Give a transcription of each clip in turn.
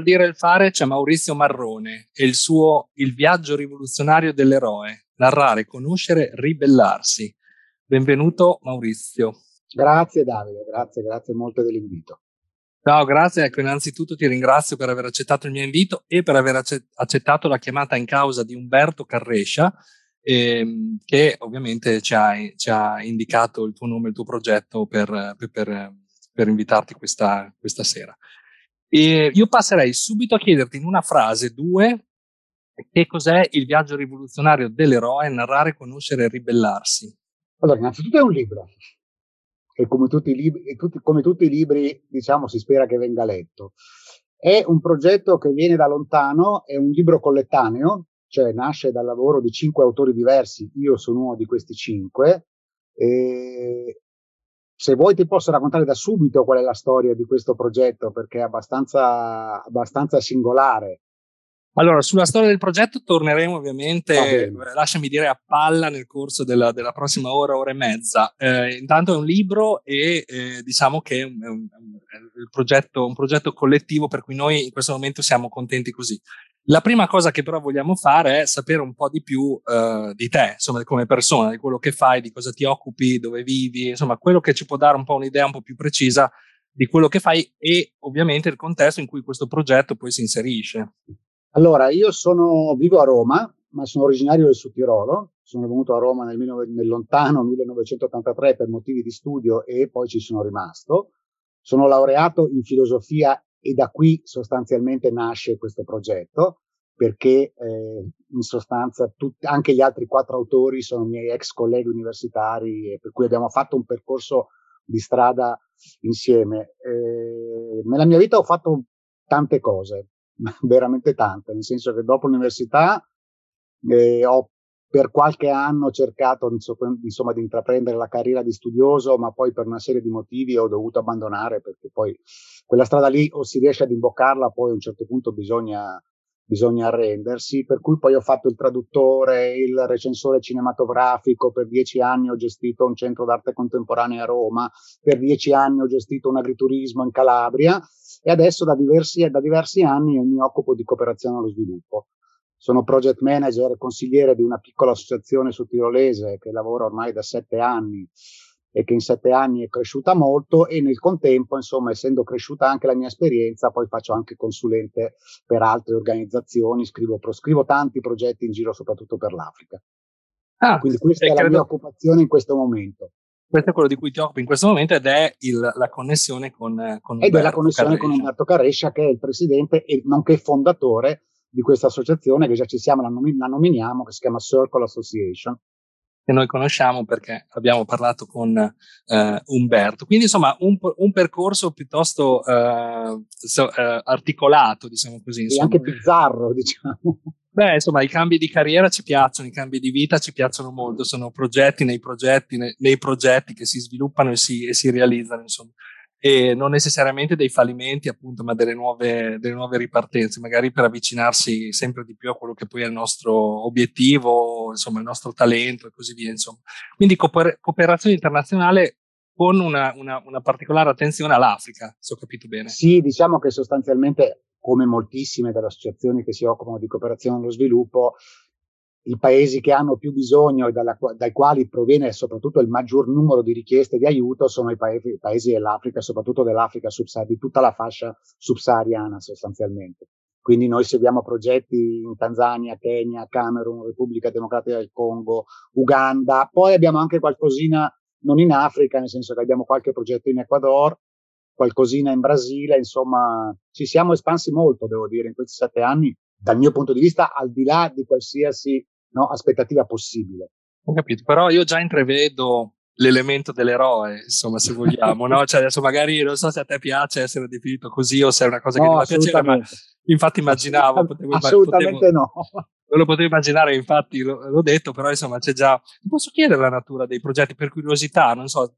tra dire e il fare c'è Maurizio Marrone e il suo Il viaggio rivoluzionario dell'eroe, narrare, conoscere, ribellarsi. Benvenuto Maurizio. Grazie Davide, grazie, grazie molto dell'invito. Ciao, grazie. Ecco, innanzitutto ti ringrazio per aver accettato il mio invito e per aver acce- accettato la chiamata in causa di Umberto Carrescia, ehm, che ovviamente ci ha, ci ha, indicato il tuo nome, il tuo progetto per, per, per, per invitarti questa, questa sera. E io passerei subito a chiederti in una frase, due, che cos'è il viaggio rivoluzionario dell'eroe, narrare, conoscere e ribellarsi. Allora, innanzitutto è un libro, e come tutti, i libri, tutti, come tutti i libri, diciamo, si spera che venga letto. È un progetto che viene da lontano, è un libro collettaneo, cioè nasce dal lavoro di cinque autori diversi, io sono uno di questi cinque, e se vuoi ti posso raccontare da subito qual è la storia di questo progetto, perché è abbastanza, abbastanza singolare. Allora, sulla storia del progetto torneremo ovviamente, lasciami dire, a palla nel corso della, della prossima ora, ora e mezza. Eh, intanto è un libro e eh, diciamo che è un, è un, è un, progetto, un progetto collettivo per cui noi in questo momento siamo contenti così. La prima cosa che però vogliamo fare è sapere un po' di più uh, di te, insomma, come persona, di quello che fai, di cosa ti occupi, dove vivi, insomma, quello che ci può dare un po' un'idea un po' più precisa di quello che fai e ovviamente il contesto in cui questo progetto poi si inserisce. Allora, io sono, vivo a Roma, ma sono originario del Sud Tirolo. Sono venuto a Roma nel, nel lontano 1983 per motivi di studio e poi ci sono rimasto. Sono laureato in filosofia e da qui sostanzialmente nasce questo progetto perché eh, in sostanza tutti, anche gli altri quattro autori sono miei ex colleghi universitari e per cui abbiamo fatto un percorso di strada insieme. Eh, nella mia vita ho fatto tante cose, veramente tante, nel senso che dopo l'università eh, ho per qualche anno cercato insomma di intraprendere la carriera di studioso, ma poi per una serie di motivi ho dovuto abbandonare perché poi quella strada lì o si riesce ad imboccarla, poi a un certo punto bisogna, bisogna arrendersi. Per cui poi ho fatto il traduttore, il recensore cinematografico, per dieci anni ho gestito un centro d'arte contemporanea a Roma, per dieci anni ho gestito un agriturismo in Calabria e adesso da diversi, da diversi anni mi occupo di cooperazione allo sviluppo. Sono project manager e consigliere di una piccola associazione su tirolese che lavora ormai da sette anni e che in sette anni è cresciuta molto e nel contempo, insomma, essendo cresciuta anche la mia esperienza, poi faccio anche consulente per altre organizzazioni, scrivo, scrivo tanti progetti in giro soprattutto per l'Africa. Ah, Quindi questa è la credo... mia occupazione in questo momento. Questo è quello di cui ti occupi in questo momento ed è il, la connessione con, con Ed è la connessione Carrescia. con Umberto Carrescia che è il presidente e nonché fondatore di questa associazione che già ci siamo, la, nom- la nominiamo, che si chiama Circle Association. Che noi conosciamo perché abbiamo parlato con eh, Umberto. Quindi insomma un, un percorso piuttosto eh, so, eh, articolato, diciamo così. Insomma. E anche bizzarro, diciamo. Beh, insomma, i cambi di carriera ci piacciono, i cambi di vita ci piacciono molto, sono progetti nei progetti, nei, nei progetti che si sviluppano e si, e si realizzano, insomma e non necessariamente dei fallimenti, appunto, ma delle nuove, delle nuove ripartenze, magari per avvicinarsi sempre di più a quello che poi è il nostro obiettivo, insomma, il nostro talento e così via. Insomma. Quindi cooper- cooperazione internazionale con una, una, una, particolare attenzione all'Africa, se ho capito bene. Sì, diciamo che sostanzialmente, come moltissime delle associazioni che si occupano di cooperazione allo sviluppo, i paesi che hanno più bisogno e dalla, dai quali proviene soprattutto il maggior numero di richieste di aiuto sono i paesi, paesi dell'Africa, soprattutto dell'Africa subsahariana, di tutta la fascia subsahariana sostanzialmente. Quindi noi seguiamo progetti in Tanzania, Kenya, Camerun, Repubblica Democratica del Congo, Uganda, poi abbiamo anche qualcosina non in Africa, nel senso che abbiamo qualche progetto in Ecuador, qualcosina in Brasile, insomma ci siamo espansi molto, devo dire, in questi sette anni, dal mio punto di vista, al di là di qualsiasi no, aspettativa possibile. Ho capito, però io già intravedo l'elemento dell'eroe, insomma, se vogliamo, no? Cioè, adesso magari non so se a te piace essere definito così o se è una cosa che no, ti fa piacere, ma infatti immaginavo, potevo, assolutamente potevo, no. Non lo potevo immaginare, infatti l'ho detto, però insomma c'è già. Ti posso chiedere la natura dei progetti per curiosità? Non so,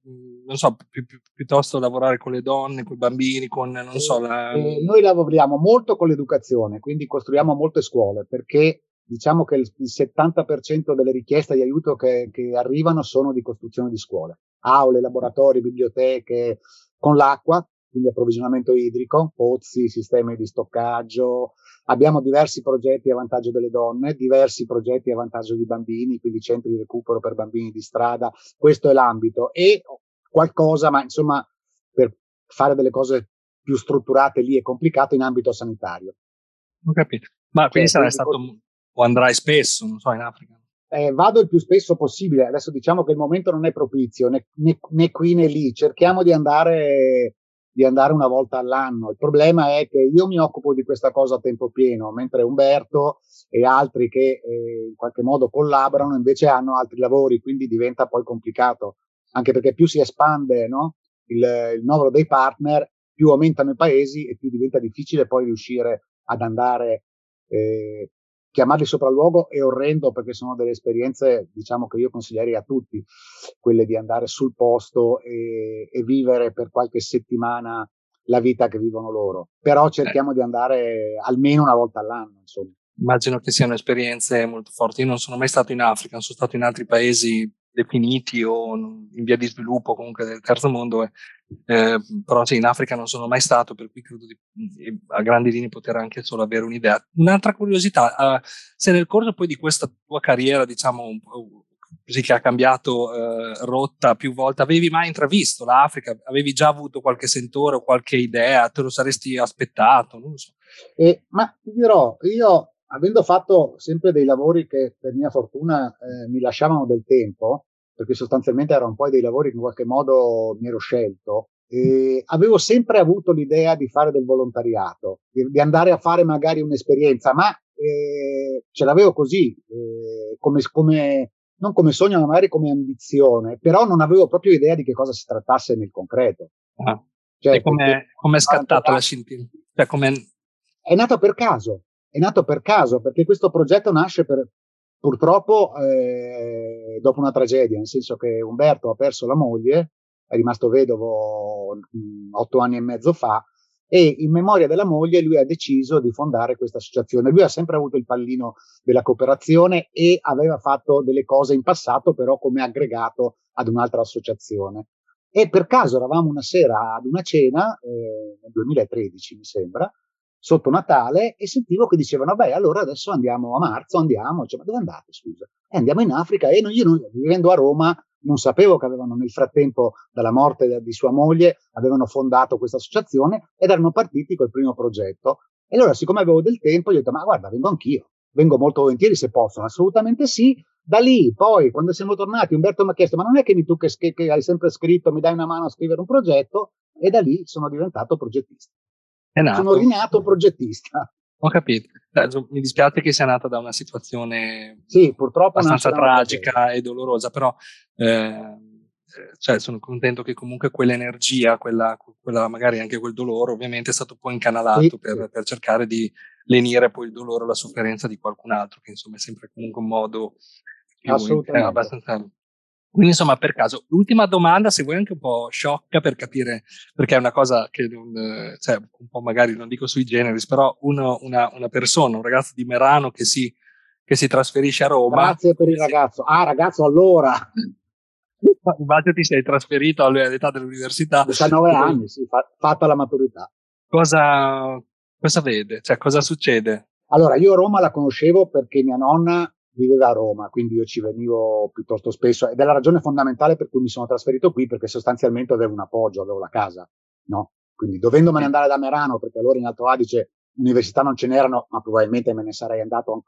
non so pi, pi, piuttosto lavorare con le donne, con i bambini, con non so. La... Eh, noi lavoriamo molto con l'educazione, quindi costruiamo molte scuole perché diciamo che il 70% delle richieste di aiuto che, che arrivano sono di costruzione di scuole, aule, laboratori, biblioteche, con l'acqua, quindi approvvigionamento idrico, pozzi, sistemi di stoccaggio. Abbiamo diversi progetti a vantaggio delle donne, diversi progetti a vantaggio di bambini, quindi centri di recupero per bambini di strada. Questo è l'ambito. E qualcosa, ma insomma, per fare delle cose più strutturate lì è complicato in ambito sanitario. Ho capito. Ma quindi cioè, sarai stato o andrai spesso, non so, in Africa? Eh, vado il più spesso possibile. Adesso diciamo che il momento non è propizio né, né, né qui né lì. Cerchiamo di andare di andare una volta all'anno. Il problema è che io mi occupo di questa cosa a tempo pieno, mentre Umberto e altri che eh, in qualche modo collaborano invece hanno altri lavori, quindi diventa poi complicato, anche perché più si espande no? il, il numero dei partner, più aumentano i paesi e più diventa difficile poi riuscire ad andare eh, chiamarli sopralluogo è orrendo perché sono delle esperienze, diciamo, che io consiglierei a tutti, quelle di andare sul posto e, e vivere per qualche settimana la vita che vivono loro. Però cerchiamo eh. di andare almeno una volta all'anno, insomma. Immagino che siano esperienze molto forti. Io non sono mai stato in Africa, sono stato in altri paesi definiti o in via di sviluppo comunque del terzo mondo, eh, però sì, in Africa non sono mai stato, per cui credo di, a grandi linee poter anche solo avere un'idea. Un'altra curiosità, uh, se nel corso poi di questa tua carriera, diciamo, così che ha cambiato uh, rotta più volte, avevi mai intravisto l'Africa? Avevi già avuto qualche sentore o qualche idea? Te lo saresti aspettato? Non so. Eh, ma ti dirò, io avendo fatto sempre dei lavori che per mia fortuna eh, mi lasciavano del tempo, perché sostanzialmente erano poi dei lavori che in qualche modo mi ero scelto, e avevo sempre avuto l'idea di fare del volontariato, di, di andare a fare magari un'esperienza, ma eh, ce l'avevo così, eh, come, come, non come sogno, ma magari come ambizione, però non avevo proprio idea di che cosa si trattasse nel concreto. Ah. Cioè, come è scattata la scintilla? Cioè, è nata per caso, è nato per caso, perché questo progetto nasce per, purtroppo eh, dopo una tragedia, nel senso che Umberto ha perso la moglie, è rimasto vedovo mh, mm, otto anni e mezzo fa, e in memoria della moglie lui ha deciso di fondare questa associazione. Lui ha sempre avuto il pallino della cooperazione e aveva fatto delle cose in passato, però come aggregato ad un'altra associazione. E per caso eravamo una sera ad una cena, eh, nel 2013 mi sembra, sotto Natale e sentivo che dicevano, beh, allora adesso andiamo a marzo, andiamo, cioè, ma dove andate, scusa? E eh, andiamo in Africa e io, non, vivendo a Roma, non sapevo che avevano nel frattempo, dalla morte di sua moglie, avevano fondato questa associazione ed erano partiti col primo progetto. E allora, siccome avevo del tempo, gli ho detto, ma guarda, vengo anch'io, vengo molto volentieri se possono, assolutamente sì. Da lì, poi, quando siamo tornati, Umberto mi ha chiesto, ma non è che tu che, che hai sempre scritto mi dai una mano a scrivere un progetto? E da lì sono diventato progettista. Sono rinato progettista. Ho capito. Mi dispiace che sia nata da una situazione sì, purtroppo abbastanza tragica e dolorosa, però eh, cioè, sono contento che comunque quell'energia, quella, quella, magari anche quel dolore, ovviamente è stato poi incanalato sì. per, per, cercare di lenire poi il dolore o la sofferenza di qualcun altro, che insomma è sempre comunque un modo più, eh, abbastanza quindi insomma, per caso, l'ultima domanda, se vuoi anche un po' sciocca per capire, perché è una cosa che non, cioè, un po' magari non dico sui generis, però uno, una, una, persona, un ragazzo di Merano che si, che si trasferisce a Roma. Grazie per il ragazzo. Ah, ragazzo, allora. Immagino ti sei trasferito all'età dell'università. 19 anni, sì, fatta la maturità. Cosa, cosa vede? Cioè, cosa succede? Allora, io Roma la conoscevo perché mia nonna viveva a Roma, quindi io ci venivo piuttosto spesso ed è la ragione fondamentale per cui mi sono trasferito qui perché sostanzialmente avevo un appoggio, avevo la casa, no? Quindi dovendomene andare da Merano perché allora in Alto Adige università non ce n'erano, ma probabilmente me ne sarei andato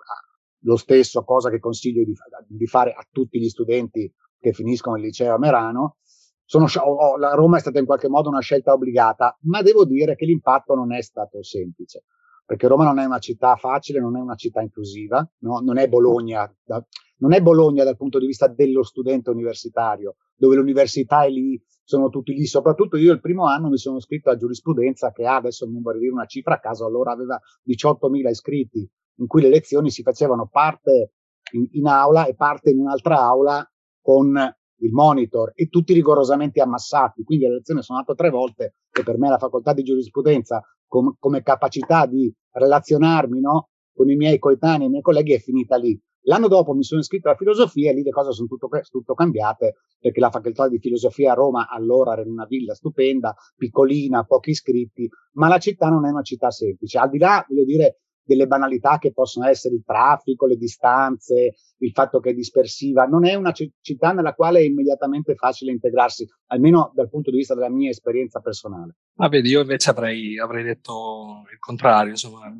lo stesso, cosa che consiglio di, di fare a tutti gli studenti che finiscono il liceo a Merano. Sono, oh, la Roma è stata in qualche modo una scelta obbligata, ma devo dire che l'impatto non è stato semplice. Perché Roma non è una città facile, non è una città inclusiva, no? non, è Bologna, da, non è Bologna dal punto di vista dello studente universitario, dove l'università è lì, sono tutti lì. Soprattutto io il primo anno mi sono iscritto a giurisprudenza che ha, adesso non vorrei dire una cifra a caso, allora aveva 18.000 iscritti, in cui le lezioni si facevano parte in, in aula e parte in un'altra aula con il monitor e tutti rigorosamente ammassati. Quindi le lezioni sono andate tre volte e per me la facoltà di giurisprudenza com- come capacità di relazionarmi no, con i miei coetanei, i miei colleghi è finita lì. L'anno dopo mi sono iscritto alla filosofia e lì le cose sono tutto, tutto cambiate perché la facoltà di filosofia a Roma allora era in una villa stupenda, piccolina, pochi iscritti, ma la città non è una città semplice. Al di là, voglio dire, delle banalità che possono essere il traffico, le distanze, il fatto che è dispersiva, non è una c- città nella quale è immediatamente facile integrarsi, almeno dal punto di vista della mia esperienza personale. Ah, vedi, io invece avrei, avrei detto il contrario, insomma,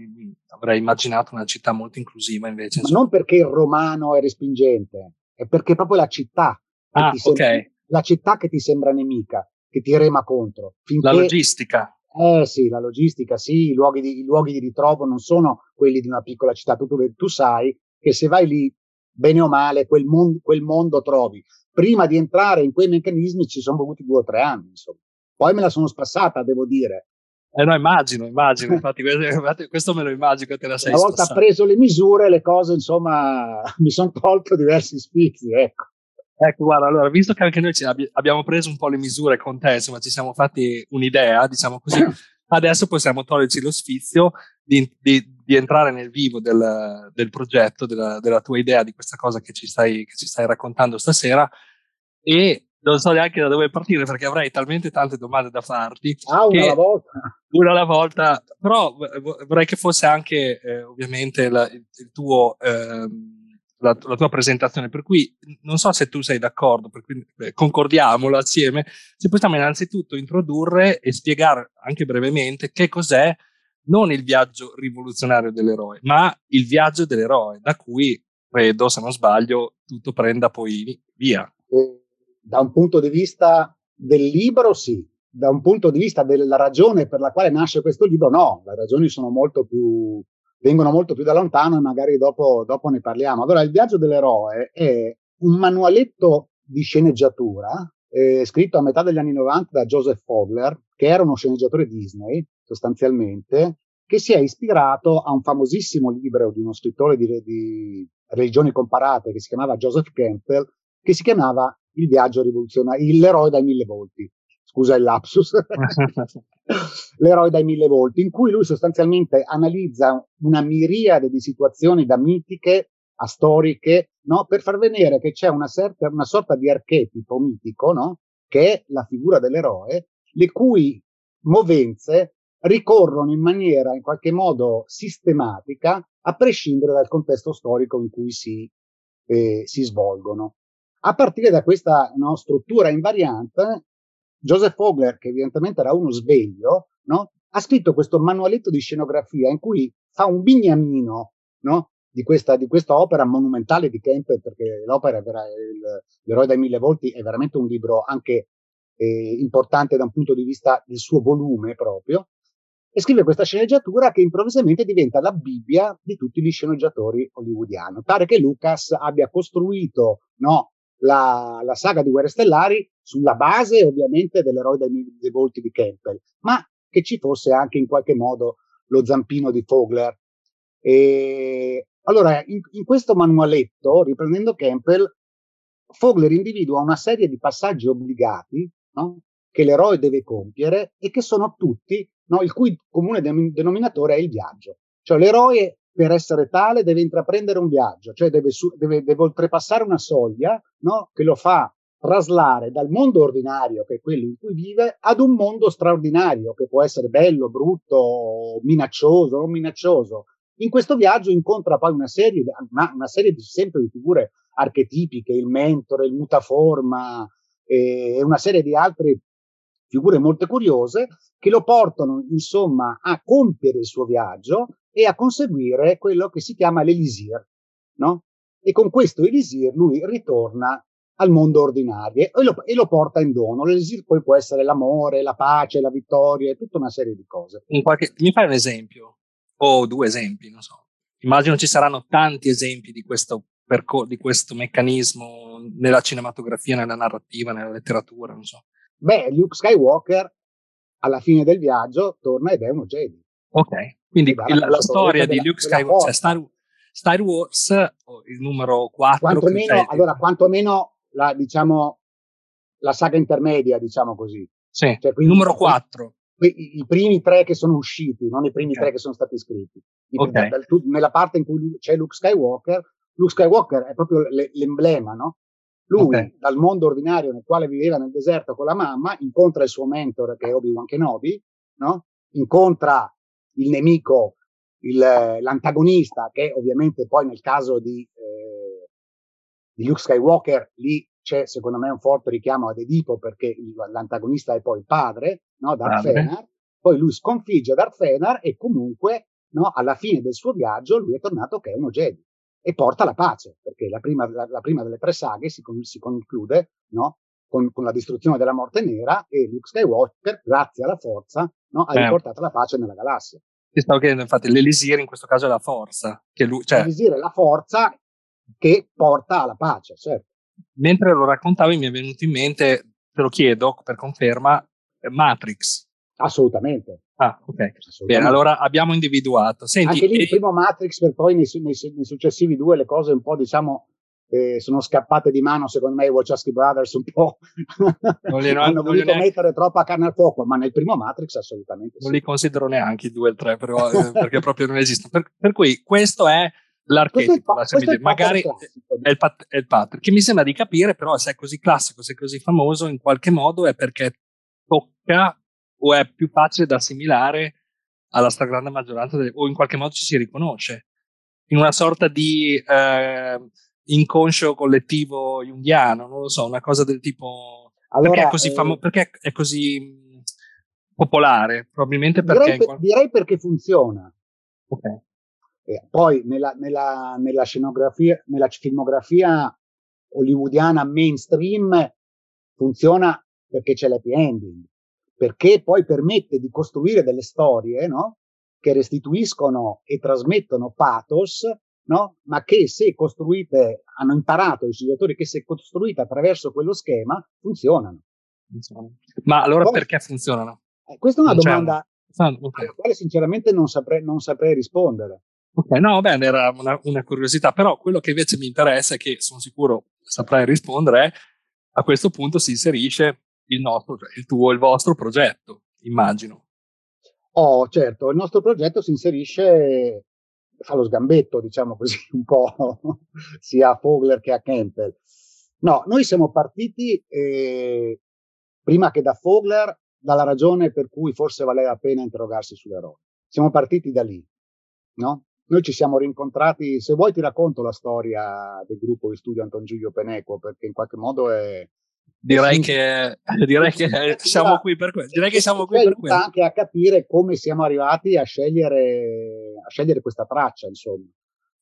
avrei immaginato una città molto inclusiva invece. Ma non perché il romano è respingente, è perché proprio la città, ah, sembra, okay. la città che ti sembra nemica, che ti rema contro. Finché, la logistica. Eh sì, la logistica, sì, i luoghi di, i luoghi di ritrovo non sono quelli di una piccola città. Tu, tu sai che se vai lì, bene o male, quel, mon- quel mondo trovi. Prima di entrare in quei meccanismi ci sono voluti due o tre anni, insomma. Poi me la sono spassata, devo dire. Eh no, immagino, immagino, infatti questo me lo immagino che te la sei Una volta spassata. preso le misure, le cose, insomma, mi sono tolto diversi spizi, ecco. Ecco, guarda, allora, visto che anche noi abbiamo preso un po' le misure con te, insomma, ci siamo fatti un'idea, diciamo così, adesso possiamo toglierci lo sfizio di, di, di entrare nel vivo del, del progetto, della, della, tua idea, di questa cosa che ci, stai, che ci stai raccontando stasera e non so neanche da dove partire perché avrei talmente tante domande da farti. Ah, una alla volta. Una alla volta, però vorrei che fosse anche eh, ovviamente la, il, il, tuo... Eh, la, la, tua presentazione, per cui non so se tu sei d'accordo, per cui eh, concordiamolo assieme, se possiamo innanzitutto introdurre e spiegare anche brevemente che cos'è non il viaggio rivoluzionario dell'eroe, ma il viaggio dell'eroe, da cui credo, se non sbaglio, tutto prenda poi via. Eh, da un punto di vista del libro, sì. Da un punto di vista della ragione per la quale nasce questo libro, no. Le ragioni sono molto più vengono molto più da lontano e magari dopo, dopo ne parliamo. Allora, il viaggio dell'eroe è un manualetto di sceneggiatura eh, scritto a metà degli anni 90 da Joseph Fogler, che era uno sceneggiatore Disney, sostanzialmente, che si è ispirato a un famosissimo libro di uno scrittore di, di religioni comparate che si chiamava Joseph Campbell, che si chiamava Il viaggio rivoluzionario, l'eroe dai mille volti. Scusa il lapsus. l'eroe dai mille volti, in cui lui sostanzialmente analizza una miriade di situazioni da mitiche a storiche, no? per far vedere che c'è una, certa, una sorta di archetipo mitico, no? che è la figura dell'eroe, le cui movenze ricorrono in maniera in qualche modo sistematica a prescindere dal contesto storico in cui si, eh, si svolgono. A partire da questa no, struttura invariante, Joseph Fogler, che evidentemente era uno sveglio, no? ha scritto questo manualetto di scenografia in cui fa un bignamino no? di, questa, di, questa, opera monumentale di Kemper, perché l'opera, vera, il, L'eroe dai mille volti, è veramente un libro anche eh, importante da un punto di vista del suo volume proprio, e scrive questa sceneggiatura che improvvisamente diventa la Bibbia di tutti gli sceneggiatori hollywoodiani. Pare che Lucas abbia costruito no, la, la, saga di Guerre Stellari sulla base ovviamente dell'eroe dei, dei volti di Campbell, ma che ci fosse anche in qualche modo lo zampino di Fogler. E allora, in, in questo manualetto, riprendendo Campbell, Fogler individua una serie di passaggi obbligati no? che l'eroe deve compiere e che sono tutti, no? il cui comune denominatore è il viaggio. Cioè l'eroe per essere tale deve intraprendere un viaggio, cioè deve, su, deve, deve oltrepassare una soglia no? che lo fa traslare dal mondo ordinario, che è quello in cui vive, ad un mondo straordinario, che può essere bello, brutto, minaccioso, non minaccioso. In questo viaggio incontra poi una serie, una, una serie di, sempre di figure archetipiche, il mentore, il mutaforma e una serie di altre figure molto curiose che lo portano insomma a compiere il suo viaggio e a conseguire quello che si chiama l'elisir, no? E con questo elisir lui ritorna al mondo ordinario e lo, e lo porta in dono. L'elisir poi può essere l'amore, la pace, la vittoria e tutta una serie di cose. Qualche, mi fai un esempio? o due esempi, non so. Immagino ci saranno tanti esempi di questo, percor- di questo meccanismo nella cinematografia, nella narrativa, nella letteratura, non so. Beh, Luke Skywalker alla fine del viaggio torna ed è uno Jedi. Ok, quindi la, la storia di Luke Skywalker, cioè Star, Star, Wars, il numero 4. Quantomeno, allora, quantomeno la, diciamo, la saga intermedia, diciamo così. Sì, cioè, quindi, numero 4. I, I, primi tre che sono usciti, non i primi okay. tre che sono stati scritti. Okay. Dal, nella parte in cui c'è Luke Skywalker, Luke Skywalker è proprio l'emblema, no? Lui, okay. dal mondo ordinario nel quale viveva nel deserto con la mamma, incontra il suo mentor che è Obi-Wan Kenobi, no? Incontra il nemico, il, l'antagonista, che ovviamente poi nel caso di, eh, di Luke Skywalker lì c'è secondo me un forte richiamo ad Edipo perché il, l'antagonista è poi il padre, no? Darth Fenar. Poi lui sconfigge Darth Fenar e comunque no? alla fine del suo viaggio lui è tornato che è uno Jedi e porta la pace, perché la prima, la, la prima delle tre saghe si, con, si conclude no? Con, con, la distruzione della morte nera e Luke Skywalker, grazie alla forza, no? ha eh. riportato la pace nella galassia. Ti stavo chiedendo, infatti, l'elisir in questo caso è la forza. Che lui, cioè... L'elisir è la forza che porta alla pace, certo. Mentre lo raccontavi mi è venuto in mente, te lo chiedo per conferma, Matrix. Assolutamente. Ah, ok. Assolutamente. Bene, allora abbiamo individuato. Senti, Anche lì il primo Matrix, per poi nei, nei, nei successivi due le cose un po', diciamo, eh, sono scappate di mano, secondo me, i Wachowski Brothers un po' non li, hanno non voluto neanche... mettere troppa carne al fuoco, ma nel primo Matrix assolutamente Non sì. li considero neanche i due e il tre, però, eh, perché proprio non esistono. Per, per, cui questo è l'archetipo, questo è il, questo è il magari è il, pat- è il pattern, che mi sembra di capire, però se è così classico, se è così famoso, in qualche modo è perché tocca o è più facile da assimilare alla stragrande maggioranza, delle, o in qualche modo ci si riconosce in una sorta di eh, inconscio collettivo jungiano, non lo so, una cosa del tipo allora, perché è così, eh, famo- perché è così popolare? Probabilmente perché direi, per, direi perché funziona. Ok. Eh, poi nella, nella, nella, scenografia, nella filmografia hollywoodiana mainstream funziona perché c'è l'happy ending perché poi permette di costruire delle storie, no? Che restituiscono e trasmettono pathos, no? Ma che se costruite, hanno imparato i sceneggiatori che se costruite attraverso quello schema, funzionano. Ma allora poi, perché funzionano? Eh, questa è una domanda okay. alla quale sinceramente non saprei, non saprei rispondere. Ok, no, bene, era una, una, curiosità, però quello che invece mi interessa e che sono sicuro saprai rispondere è a questo punto si inserisce il nostro, cioè il tuo, il vostro progetto, immagino. Oh, certo, il nostro progetto si inserisce, fa lo sgambetto, diciamo così, un po' sia a Fogler che a Campbell. No, noi siamo partiti eh, prima che da Fogler dalla ragione per cui forse valeva la pena interrogarsi sull'eroe. Siamo partiti da lì, no? Noi ci siamo rincontrati, se vuoi ti racconto la storia del gruppo di studio Anton Giulio Peneco, perché in qualche modo è, Direi che, direi che siamo qui per questo. Direi che siamo qui per questo. anche a capire come siamo arrivati a scegliere, a scegliere questa traccia, insomma.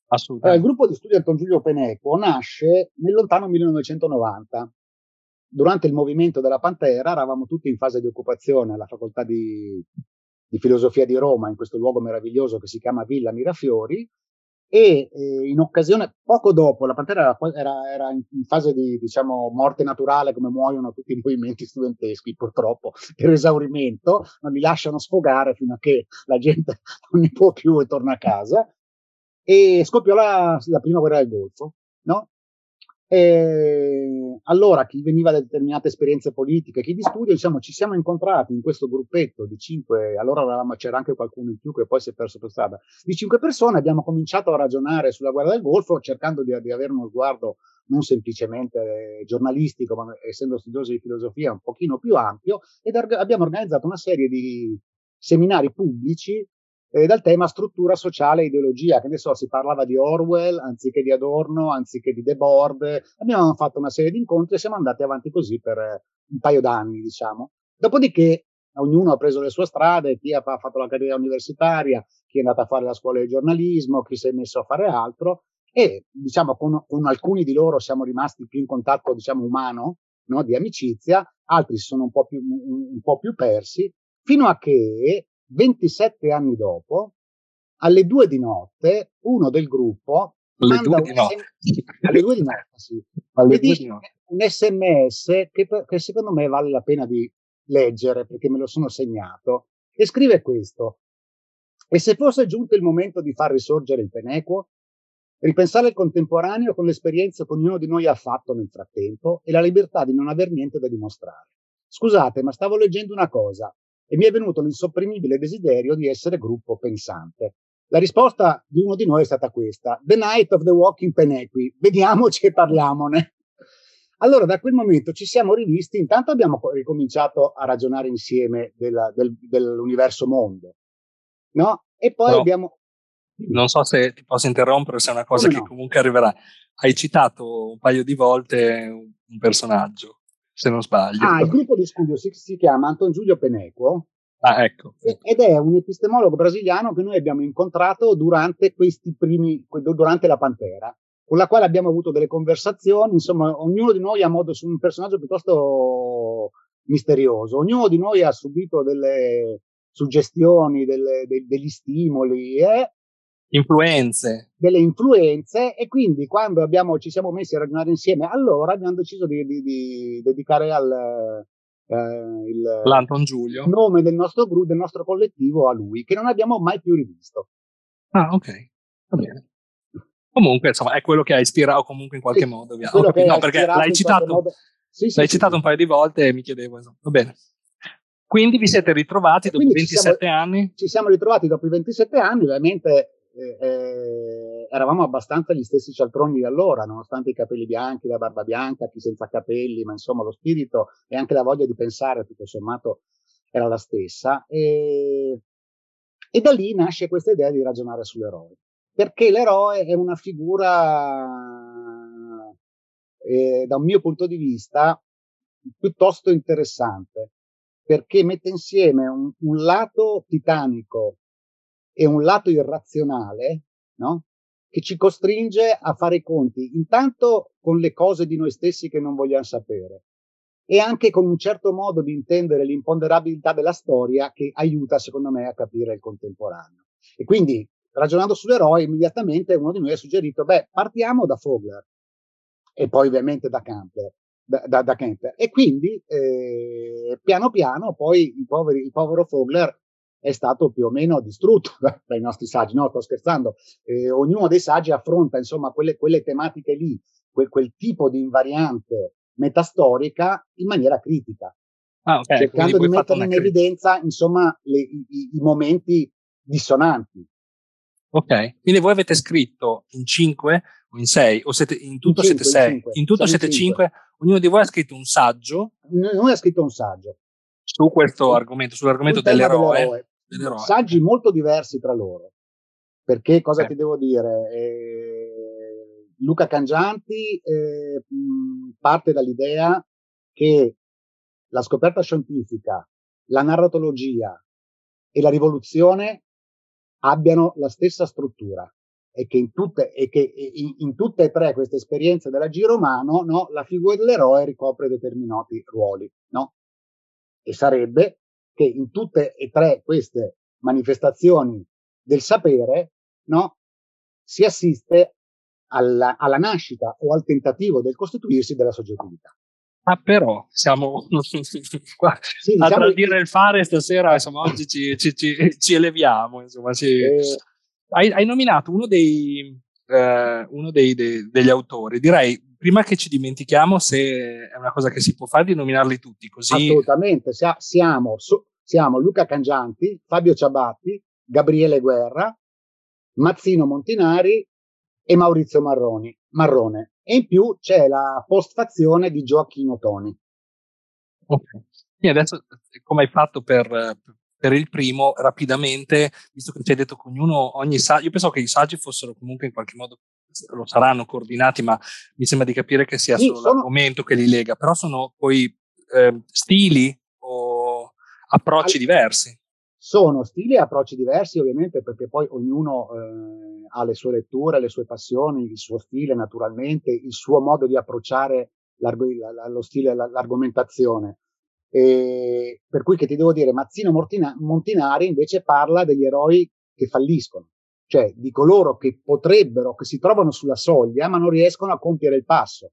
Assolutamente. Allora, il gruppo di studio Anton Giulio Peneco nasce nel lontano 1990. Durante il movimento della Pantera eravamo tutti in fase di occupazione alla facoltà di, di filosofia di Roma, in questo luogo meraviglioso che si chiama Villa Mirafiori, e eh, in occasione, poco dopo, la Pantera era, era, era in, fase di diciamo, morte naturale, come muoiono tutti i movimenti studenteschi, purtroppo, per esaurimento, non li lasciano sfogare fino a che la gente non ne può più e torna a casa. E scoppiò la, la prima guerra del Golfo, no? E allora chi veniva da determinate esperienze politiche, chi di studio, diciamo, ci siamo incontrati in questo gruppetto di cinque, allora c'era anche qualcuno in più che poi si è perso per strada, di cinque persone, abbiamo cominciato a ragionare sulla guerra del Golfo cercando di, di avere uno sguardo non semplicemente giornalistico, ma essendo studiosi di filosofia un pochino più ampio, ed abbiamo organizzato una serie di seminari pubblici eh, dal tema struttura sociale e ideologia, che ne so, si parlava di Orwell anziché di Adorno, anziché di Debord. Abbiamo fatto una serie di incontri e siamo andati avanti così per eh, un paio d'anni, diciamo. Dopodiché ognuno ha preso le sue strade, chi ha fatto la carriera universitaria, chi è andato a fare la scuola di giornalismo, chi si è messo a fare altro e diciamo con, con alcuni di loro siamo rimasti più in contatto diciamo umano, no, di amicizia, altri si sono un po' più, un, un po' più persi, fino a che 27 anni dopo, alle due di notte uno del gruppo alle manda due un di notte. Alle due di notte, sì, Alle due di notte. un sms che, che secondo me vale la pena di leggere perché me lo sono segnato e scrive questo e se fosse giunto il momento di far risorgere il Penequo ripensare il contemporaneo con l'esperienza che ognuno di noi ha fatto nel frattempo e la libertà di non aver niente da dimostrare scusate ma stavo leggendo una cosa e mi è venuto l'insopprimibile desiderio di essere gruppo pensante la risposta di uno di noi è stata questa: The Night of the Walking Penequi. Vediamoci e parliamone. Allora, da quel momento ci siamo rivisti. Intanto abbiamo co- ricominciato a ragionare insieme della- del- dell'universo mondo, no? E poi Però- abbiamo. Non so se ti posso interrompere, se è una cosa Come che no? comunque arriverà. Hai citato un paio di volte un personaggio, se non sbaglio. Ah, il gruppo di studio si, si chiama Anton Giulio Penequo Ah, ecco. e- ed è un epistemologo brasiliano che noi abbiamo incontrato durante questi primi, durante la Pantera, con la quale abbiamo avuto delle conversazioni, insomma, ognuno di noi ha modo su un personaggio piuttosto misterioso, ognuno di noi ha subito delle suggestioni, delle- de- degli stimoli e Influenze. delle influenze e quindi quando abbiamo, ci siamo messi a ragionare insieme, allora abbiamo deciso di, di- di dedicare al, eh, il, L'Anton Giulio. nome del nostro gruppo, del nostro collettivo a lui, che non abbiamo mai più rivisto. Ah, ok. Va bene. Comunque, insomma, è quello che ha ispirato comunque in qualche Sì, modo. via. quello Ok, che no, perché l'hai citato, Sì, sì, l'hai citato un paio di volte e mi chiedevo, insomma, va bene. Quindi vi siete ritrovati dopo quindi ci 27 anni? Ci siamo ritrovati dopo i 27 anni, ovviamente eh, eravamo abbastanza gli stessi cialtroni di allora, nonostante i capelli bianchi, la barba bianca, chi senza capelli, ma insomma lo spirito e anche la voglia di pensare, tutto sommato, era la stessa. E, e da lì nasce questa idea di ragionare sull'eroe, perché l'eroe è una figura, eh, da un mio punto di vista, piuttosto interessante, perché mette insieme un, un lato titanico e un lato irrazionale, no? Che ci costringe a fare i conti, intanto con le cose di noi stessi che non vogliamo sapere, e anche con un certo modo di intendere l'imponderabilità della storia che aiuta, secondo me, a capire il contemporaneo. E quindi, ragionando sull'eroe, immediatamente uno di noi ha suggerito, beh, partiamo da Fogler e poi ovviamente da Campbell. Da, da, da Kemper. E quindi eh, piano piano poi il, poveri, il povero Fogler è stato più o meno distrutto dai nostri saggi. No, sto scherzando. Eh, ognuno dei saggi affronta insomma quelle, quelle tematiche lì, quel, quel, tipo di invariante metastorica in maniera critica, ah, okay, cercando di mettere in evidenza insomma le, i, i momenti dissonanti. Ok, quindi voi avete scritto in 5 o in 6 o siete, in tutto in cinque, siete 6, in, cinque. in tutto Siamo siete 5, ognuno di voi ha scritto un saggio. Noi ha scritto un saggio. Su questo argomento, sull'argomento dell'eroe, dell'eroe. Saggi molto diversi tra loro. Perché cosa okay. ti devo dire? Eh, Luca Cangianti eh, parte dall'idea che la scoperta scientifica, la narratologia e la rivoluzione abbiano la stessa struttura e che in tutte, e che in, in tutte e tre queste esperienze dell'agire umano no, la figura dell'eroe ricopre determinati ruoli. No? E sarebbe che in tutte e tre queste manifestazioni del sapere no, si assiste alla, alla nascita o al tentativo del costituirsi della soggettività. Ah, però siamo qua sì, diciamo a tradire il fare stasera, insomma, oggi ci, ci, ci, ci eleviamo. Insomma, ci... Eh, hai, hai, nominato uno, dei, eh, uno dei, dei, degli autori. Direi, prima che ci dimentichiamo, se è una cosa che si può fare, di nominarli tutti. Così... Assolutamente, siamo, siamo Luca Cangianti, Fabio Ciabatti, Gabriele Guerra, Mazzino Montinari e Maurizio Marroni, Marrone. E in più c'è la postfazione di Gioacchino Toni. Ok. E adesso, come hai fatto per, per il primo, rapidamente, visto che ci hai detto che ognuno, ogni saggio, io pensavo che i saggi fossero comunque in qualche modo, lo saranno coordinati, ma mi sembra di capire che sia sì, solo sono... l'argomento che li lega, però sono poi eh, stili o approcci All... diversi. Sono stili e approcci diversi, ovviamente, perché poi ognuno eh, ha le sue letture, le sue passioni, il suo stile, naturalmente, il suo modo di approcciare lo stile, l'argomentazione. E per cui che ti devo dire, Mazzino Montinari invece parla degli eroi che falliscono, cioè di coloro che potrebbero, che si trovano sulla soglia, ma non riescono a compiere il passo.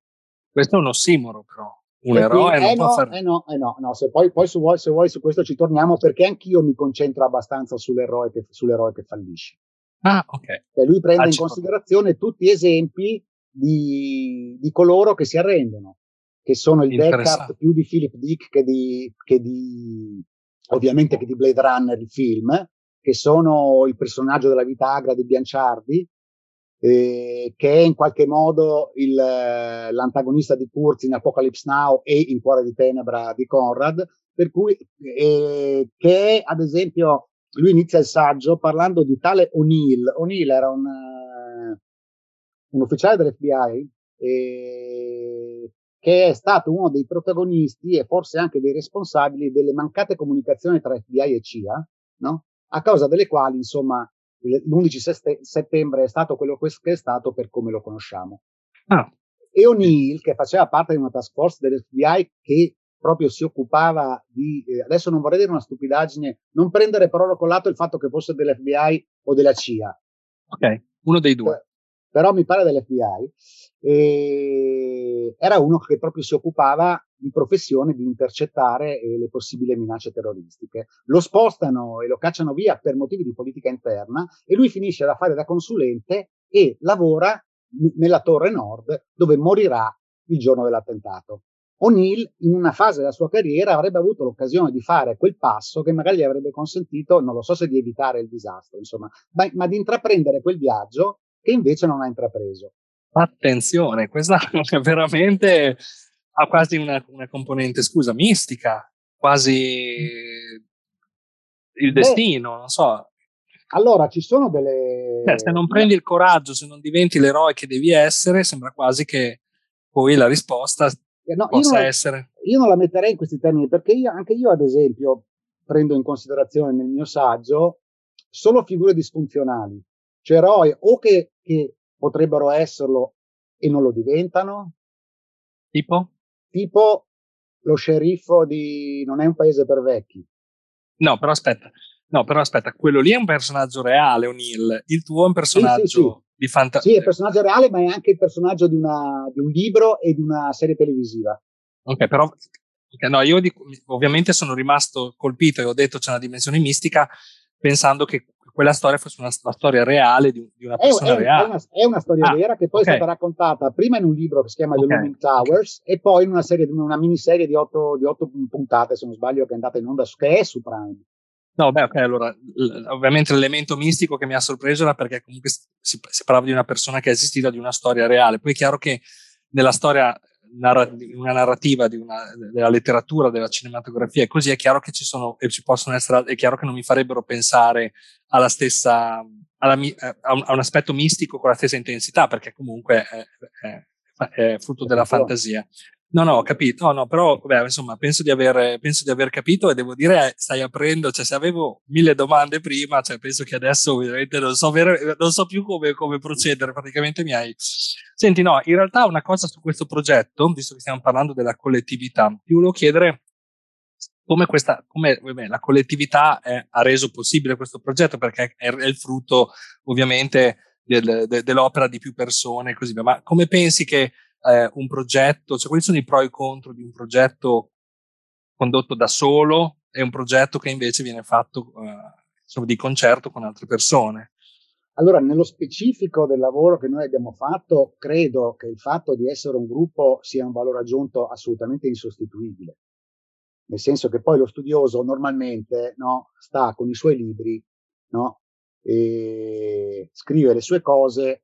Questo è un ossimoro, però. Un e eroe quindi, non eh può no, fare... eh no, eh no, no, se poi, poi se, vuoi, se vuoi su questo ci torniamo perché anch'io mi concentro abbastanza sull'eroe che, sull'eroe che fallisce. Ah, ok. Cioè lui prende Ah, in considerazione tutti esempi di, di coloro che si arrendono, che sono il. Deckard più di Philip Dick che di, che di ovviamente che di Blade Runner, il film, che sono il personaggio della vita agra di Bianciardi, eh, che è in qualche modo il, eh, l'antagonista di Kurz in Apocalypse Now e in Cuore di Tenebra di Conrad, per cui eh, che ad esempio lui inizia il saggio parlando di tale O'Neill. O'Neill era un, eh, un ufficiale dell'FBI eh, che è stato uno dei protagonisti e forse anche dei responsabili delle mancate comunicazioni tra FBI e CIA, no? A causa delle quali, insomma, l'11 seste- settembre è stato quello che è stato per come lo conosciamo. Ah, E O'Neill, che faceva parte di una task force dell'FBI che proprio si occupava di, eh, adesso non vorrei dire una stupidaggine, non prendere per oro collato il fatto che fosse dell'FBI o della CIA, ok. Uno dei due. però mi pare dell'FBI, e era uno che proprio si occupava di professione di intercettare eh, le possibili minacce terroristiche. Lo spostano e lo cacciano via per motivi di politica interna e lui finisce da fare da consulente e lavora nella torre nord dove morirà il giorno dell'attentato. O'Neill in una fase della sua carriera avrebbe avuto l'occasione di fare quel passo che magari gli avrebbe consentito, non lo so se di evitare il disastro, insomma, ma, ma di intraprendere quel viaggio che invece non ha intrapreso. Attenzione, questa è veramente ha quasi una, una componente, scusa, mistica, quasi il destino, non so. Allora, ci sono delle... Cioè, se non prendi il coraggio, se non diventi l'eroe che devi essere, sembra quasi che poi la risposta Eh, no, io, possa non la, essere. io non la metterei in questi termini perché io, anche io, ad esempio, prendo in considerazione nel mio saggio solo figure disfunzionali, cioè eroi o che, che potrebbero esserlo e non lo diventano, Tipo? Tipo lo sceriffo di Non è un paese per vecchi. No, però aspetta. No, però aspetta, quello lì è un personaggio reale, O'Neill. Il tuo è un personaggio sì, sì. di fantasia. Sì, è il personaggio reale, ma è anche il personaggio di, una, di un libro e di una serie televisiva. Ok, però no, io dico- ovviamente sono rimasto colpito e ho detto c'è una dimensione mistica pensando che quella storia fosse una, una storia reale di, di una È, persona è- è reale. una, è una storia Ah, vera che poi ok. è stata raccontata prima in un libro che si chiama Ok. The Looming Towers e poi in una, serie, una miniserie di otto, di otto puntate, se non sbaglio, che è andata in onda, su- che è su Prime. No, beh, ok, allora, l- ovviamente l'elemento mistico che mi ha sorpreso era perché comunque si, si parlava di una persona che è esistita, di una storia reale. Poi è chiaro che nella storia, narra- una narrativa di una- della letteratura, della cinematografia e così, è chiaro che ci sono e ci possono essere, è chiaro che non mi farebbero pensare alla stessa, alla eh, a, un, a un aspetto mistico con la stessa intensità, perché comunque è, è- è frutto della fantasia. No, no, ho capito, no, però vabbè, insomma, penso di, aver, penso di aver capito e devo dire, eh, stai aprendo, cioè se avevo mille domande prima, cioè penso che adesso ovviamente non so, ver- non so più come, come procedere, praticamente mi hai... Senti, no, in realtà una cosa su questo progetto, visto che stiamo parlando della collettività, ti volevo chiedere come questa, come vabbè, la collettività è- ha reso possibile questo progetto, perché è, è il frutto ovviamente del- de- dell'opera di più persone e così via, ma come pensi che eh, un progetto, cioè quali sono i pro e i contro di un progetto condotto da solo e un progetto che invece viene fatto eh, insomma, di concerto con altre persone. Allora, nello specifico del lavoro che noi abbiamo fatto, credo che il fatto di essere un gruppo sia un valore aggiunto assolutamente insostituibile. Nel senso che poi lo studioso normalmente no, sta con i suoi libri, no, scrive le sue cose,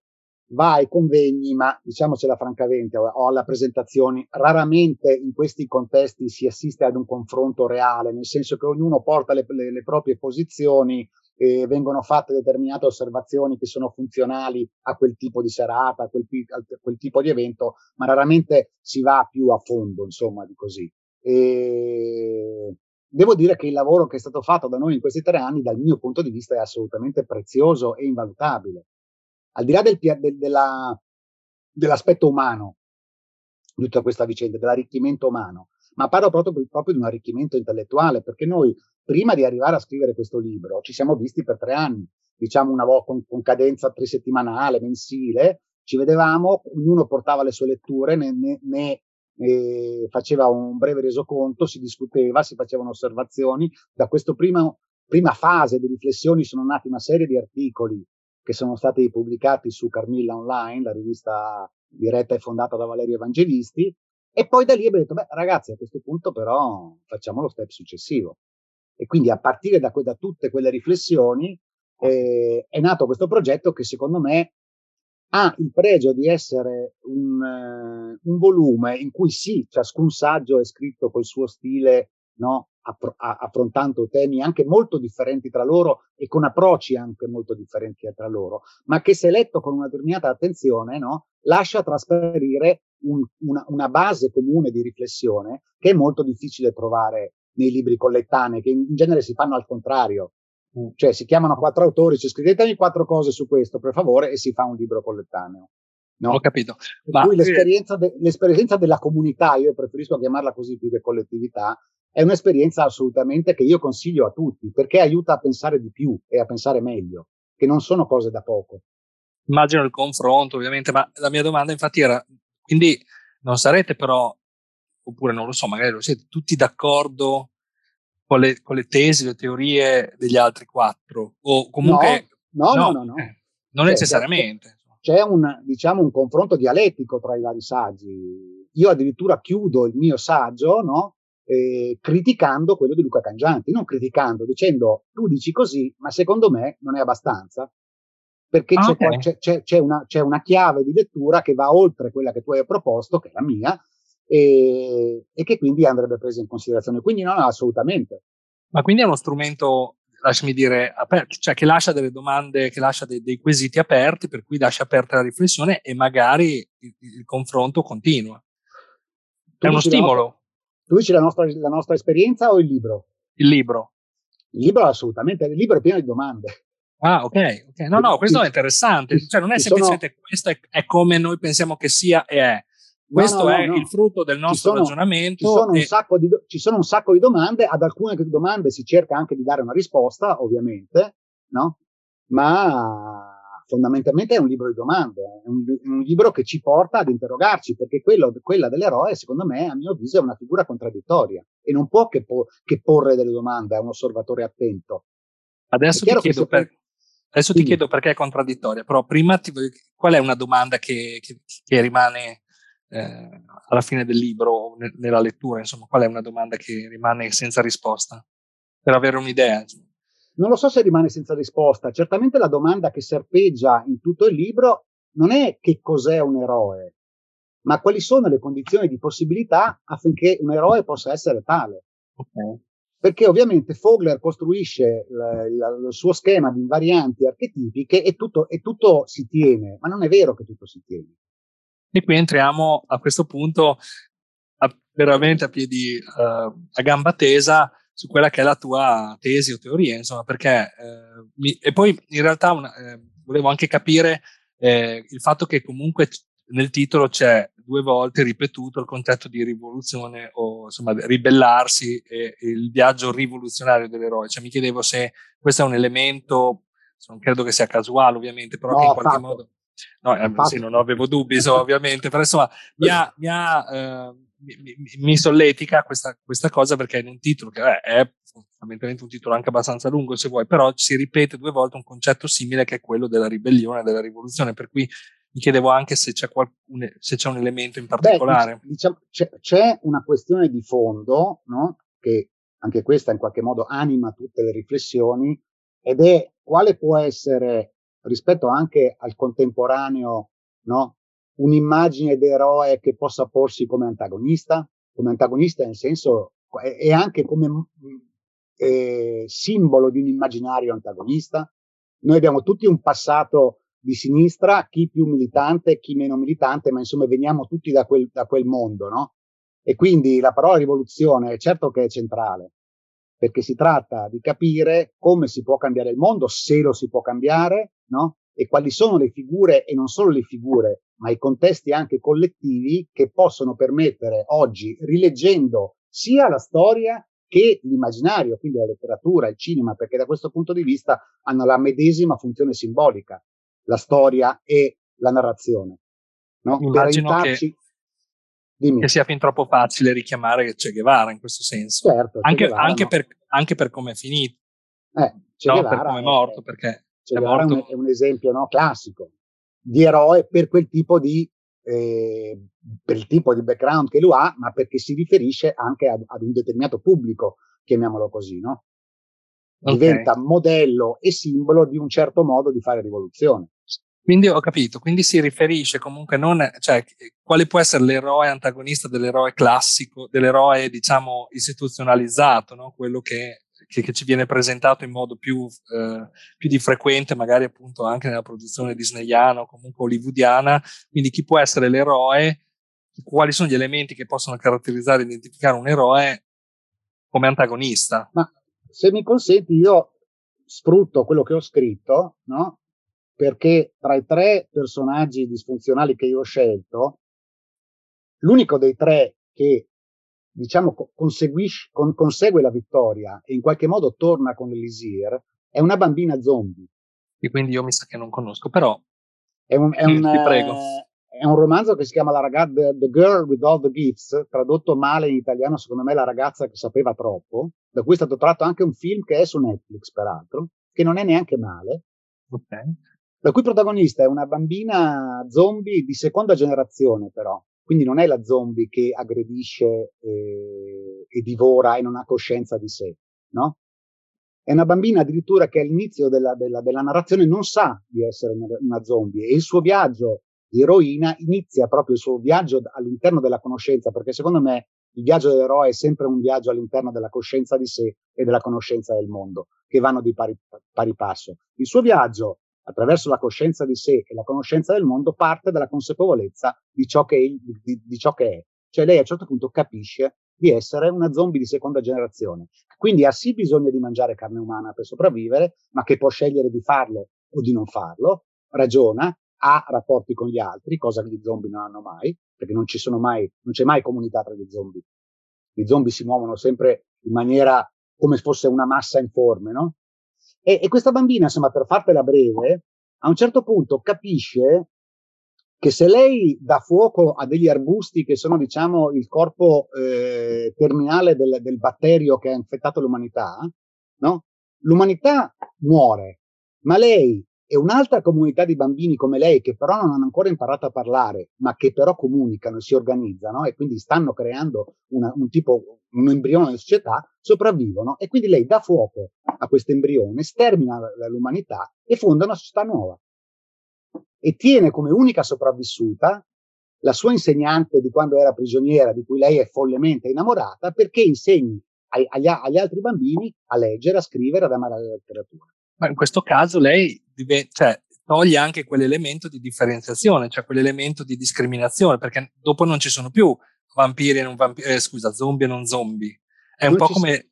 va ai convegni, ma diciamocela francamente, o alle presentazioni, raramente in questi contesti si assiste ad un confronto reale, nel senso che ognuno porta le, le- le proprie posizioni, e vengono fatte determinate osservazioni che sono funzionali a quel tipo di serata, a quel, a quel tipo di evento, ma raramente si va più a fondo, insomma, di così. E devo dire che il lavoro che è stato fatto da noi in questi tre anni, dal mio punto di vista, è assolutamente prezioso e invalutabile. Al di là del, del- della- dell'aspetto umano di tutta questa vicenda, dell'arricchimento umano, ma parlo proprio, proprio di un arricchimento intellettuale, perché noi, prima di arrivare a scrivere questo libro, ci siamo visti per tre anni. diciamo una volta con, con cadenza trisettimanale, mensile, ci vedevamo, ognuno portava le sue letture, ne, ne, ne eh, faceva un breve resoconto, si discuteva, si facevano osservazioni. Da questa prima, prima fase di riflessioni sono nati una serie di articoli che sono stati pubblicati su Carmilla Online, la rivista diretta e fondata da Valerio Evangelisti, e poi da lì abbiamo detto, beh ragazzi, a questo punto però facciamo lo step successivo. E quindi a partire da, que- da tutte quelle riflessioni eh, è nato questo progetto che secondo me ha il pregio di essere un, uh, un, volume in cui sì, ciascun saggio è scritto col suo stile, no? Appro- affrontando temi anche molto differenti tra loro e con approcci anche molto differenti tra loro, ma che se letto con una determinata attenzione, no? lascia trasparire un, una, una, base comune di riflessione che è molto difficile trovare nei libri collettanei, che in genere si fanno al contrario. Mm. Cioè si chiamano quattro autori, cioè scrivetemi quattro cose su questo, per favore, e si fa un libro collettaneo. No? Ho capito. Ma l'esperienza, de- l'esperienza della comunità, io preferisco chiamarla così più che collettività, è un'esperienza assolutamente che io consiglio a tutti, perché aiuta a pensare di più e a pensare meglio, che non sono cose da poco. Immagino il confronto, ovviamente, ma la mia domanda infatti era, quindi non sarete però, oppure non lo so, magari lo siete tutti d'accordo con le, con le tesi, le teorie degli altri quattro? O comunque... No, no, no, no. no, eh, non cioè, necessariamente. C'è un, diciamo, un confronto dialettico tra i vari saggi. Io addirittura chiudo il mio saggio, no? Eh, criticando quello di Luca Cangianti, non criticando, dicendo tu dici così, ma secondo me non è abbastanza. Perché ah, c'è, okay. c'è, c'è, c'è, una, c'è una chiave di lettura che va oltre quella che tu hai proposto, che è la mia, e, e che quindi andrebbe presa in considerazione. Quindi no, no, assolutamente. Ma quindi è uno strumento, lasciami dire, aperto, cioè che lascia delle domande, che lascia dei, dei quesiti aperti, per cui lascia aperta la riflessione e magari il, il confronto continua. Tu è uno stimolo. Nostra, tu dici la nostra, la nostra esperienza o il libro? Il libro. Il libro assolutamente, il libro è pieno di domande. Ah, ok, ok. No, no, questo è interessante. Cioè, non è semplicemente sono... questo è, è, come noi pensiamo che sia e è. Questo no, no, è no, il frutto del nostro sono, ragionamento. Ci sono, e... di, ci sono, un sacco di domande, ad alcune domande si cerca anche di dare una risposta, ovviamente, no? Ma fondamentalmente è un libro di domande, è un, un libro che ci porta ad interrogarci, perché quello, quella dell'eroe, secondo me, a mio avviso, è una figura contraddittoria e non può che, po- che porre delle domande a un osservatore attento. Adesso ti chiedo, per, adesso ti chiedo perché è contraddittoria, però prima ti, qual è una domanda che, che, che rimane eh, alla fine del libro, ne, nella lettura, insomma, qual è una domanda che rimane senza risposta? Per avere un'idea. Non lo so se rimane senza risposta. Certamente la domanda che serpeggia in tutto il libro non è che cos'è un eroe, ma quali sono le condizioni di possibilità affinché un eroe possa essere tale. Okay. Perché ovviamente Fogler costruisce il suo schema di invarianti archetipiche e tutto, e tutto si tiene, ma non è vero che tutto si tiene. E qui entriamo a questo punto a, veramente a piedi, uh, a gamba tesa su quella che è la tua tesi o teoria, insomma, perché eh, mi, e poi in realtà una, eh, volevo anche capire eh, il fatto che comunque nel titolo c'è due volte ripetuto il concetto di rivoluzione o insomma ribellarsi e, e il viaggio rivoluzionario dell'eroe. Cioè mi chiedevo se questo è un elemento, non credo che sia casuale ovviamente, però no, che in qualche fatto. modo No, eh, sì, non avevo dubbi, so, ovviamente, però insomma mi, ha, mi, ha, eh, mi, mi solletica questa, questa, cosa perché in un titolo che eh, è fondamentalmente un titolo anche abbastanza lungo se vuoi, però si ripete due volte un concetto simile che è quello della ribellione, della rivoluzione, per cui mi chiedevo anche se c'è, qualcun, se c'è un elemento in particolare. Beh, diciamo, c'è, c'è, una questione di fondo, no? che anche questa in qualche modo anima tutte le riflessioni, ed è quale può essere rispetto anche al contemporaneo, no? Un'immagine d'eroe che possa porsi come antagonista, come antagonista nel senso, e anche come mm, eh, simbolo di un immaginario antagonista. Noi abbiamo tutti un passato di sinistra, chi più militante, chi meno militante, ma insomma veniamo tutti da quel, da quel mondo, no? E quindi la parola rivoluzione è certo che è centrale, perché si tratta di capire come si può cambiare il mondo, se lo si può cambiare, no? E quali sono le figure, e non solo le figure, ma i contesti anche collettivi che possono permettere oggi, rileggendo sia la storia che l'immaginario, quindi la letteratura, il cinema, perché da questo punto di vista hanno la medesima funzione simbolica, la storia e la narrazione. No? Immagino per aiutarci... che, che, sia fin troppo facile richiamare Che Che Guevara in questo senso. Certo, anche, anche, no? per, anche per come è finito. Eh, no, per come è morto, perché che è, morto... è un, esempio no, classico di eroe per quel tipo di eh, per il tipo di background che lui ha, ma perché si riferisce anche ad, ad un determinato pubblico, chiamiamolo così, no? Diventa okay. modello e simbolo di un certo modo di fare rivoluzione. Quindi ho capito, quindi si riferisce comunque non, cioè, quale può essere l'eroe antagonista dell'eroe classico, dell'eroe, diciamo, istituzionalizzato, no? Quello che che, che, ci viene presentato in modo più, eh, più, di frequente, magari appunto anche nella produzione disneyana o comunque hollywoodiana. Quindi chi può essere l'eroe, quali sono gli elementi che possono caratterizzare e identificare un eroe come antagonista. Ma se mi consenti, io sfrutto quello che ho scritto, no? Perché tra i tre personaggi disfunzionali che io ho scelto, l'unico dei tre che diciamo, conseguisce, con, consegue la vittoria e in qualche modo torna con l'Elisir, è una bambina zombie. E quindi io mi sa che non conosco, però è un, è un, ti prego. È un romanzo che si chiama la ragazza, the, the, Girl with All the Gifts, tradotto male in italiano, secondo me, la ragazza che sapeva troppo, da cui è stato tratto anche un film che è su Netflix, peraltro, che non è neanche male. Okay. La cui protagonista è una bambina zombie di seconda generazione, però, quindi non è la zombie che aggredisce eh, e divora e non ha coscienza di sé, no? È una bambina addirittura che all'inizio della, della, della narrazione non sa di essere una, una, zombie e il suo viaggio di eroina inizia proprio il suo viaggio all'interno della conoscenza, perché secondo me il viaggio dell'eroe è sempre un viaggio all'interno della coscienza di sé e della conoscenza del mondo, che vanno di pari, pari passo. Il suo viaggio attraverso la coscienza di sé e la conoscenza del mondo, parte dalla consapevolezza di ciò che è, di, di ciò che è. Cioè lei a un certo punto capisce di essere una zombie di seconda generazione. Quindi ha sì bisogno di mangiare carne umana per sopravvivere, ma che può scegliere di farlo o di non farlo, ragiona, ha rapporti con gli altri, cosa che gli zombie non hanno mai, perché non ci sono mai, non c'è mai comunità tra gli zombie. Gli zombie si muovono sempre in maniera come fosse una massa informe, no? E, e questa bambina, insomma, per fartela breve, a un certo punto capisce che se lei dà fuoco a degli arbusti che sono, diciamo, il corpo eh, terminale del, del, batterio che ha infettato l'umanità, no? l'umanità muore, ma lei e un'altra comunità di bambini come lei che però non hanno ancora imparato a parlare, ma che però comunicano e si organizzano e quindi stanno creando una, un tipo, un embrione di società, sopravvivono e quindi lei dà fuoco a questo embrione, stermina l'umanità e fonda una società nuova. E tiene come unica sopravvissuta la sua insegnante di quando era prigioniera, di cui lei è follemente innamorata, perché insegni agli, agli altri bambini a leggere, a scrivere, ad amare la letteratura. Ma in questo caso lei div- cioè, toglie anche quell'elemento di differenziazione, cioè quell'elemento di discriminazione, perché dopo non ci sono più vampiri e non vampiri, eh, scusa, zombie e non zombie. È un non po' come s-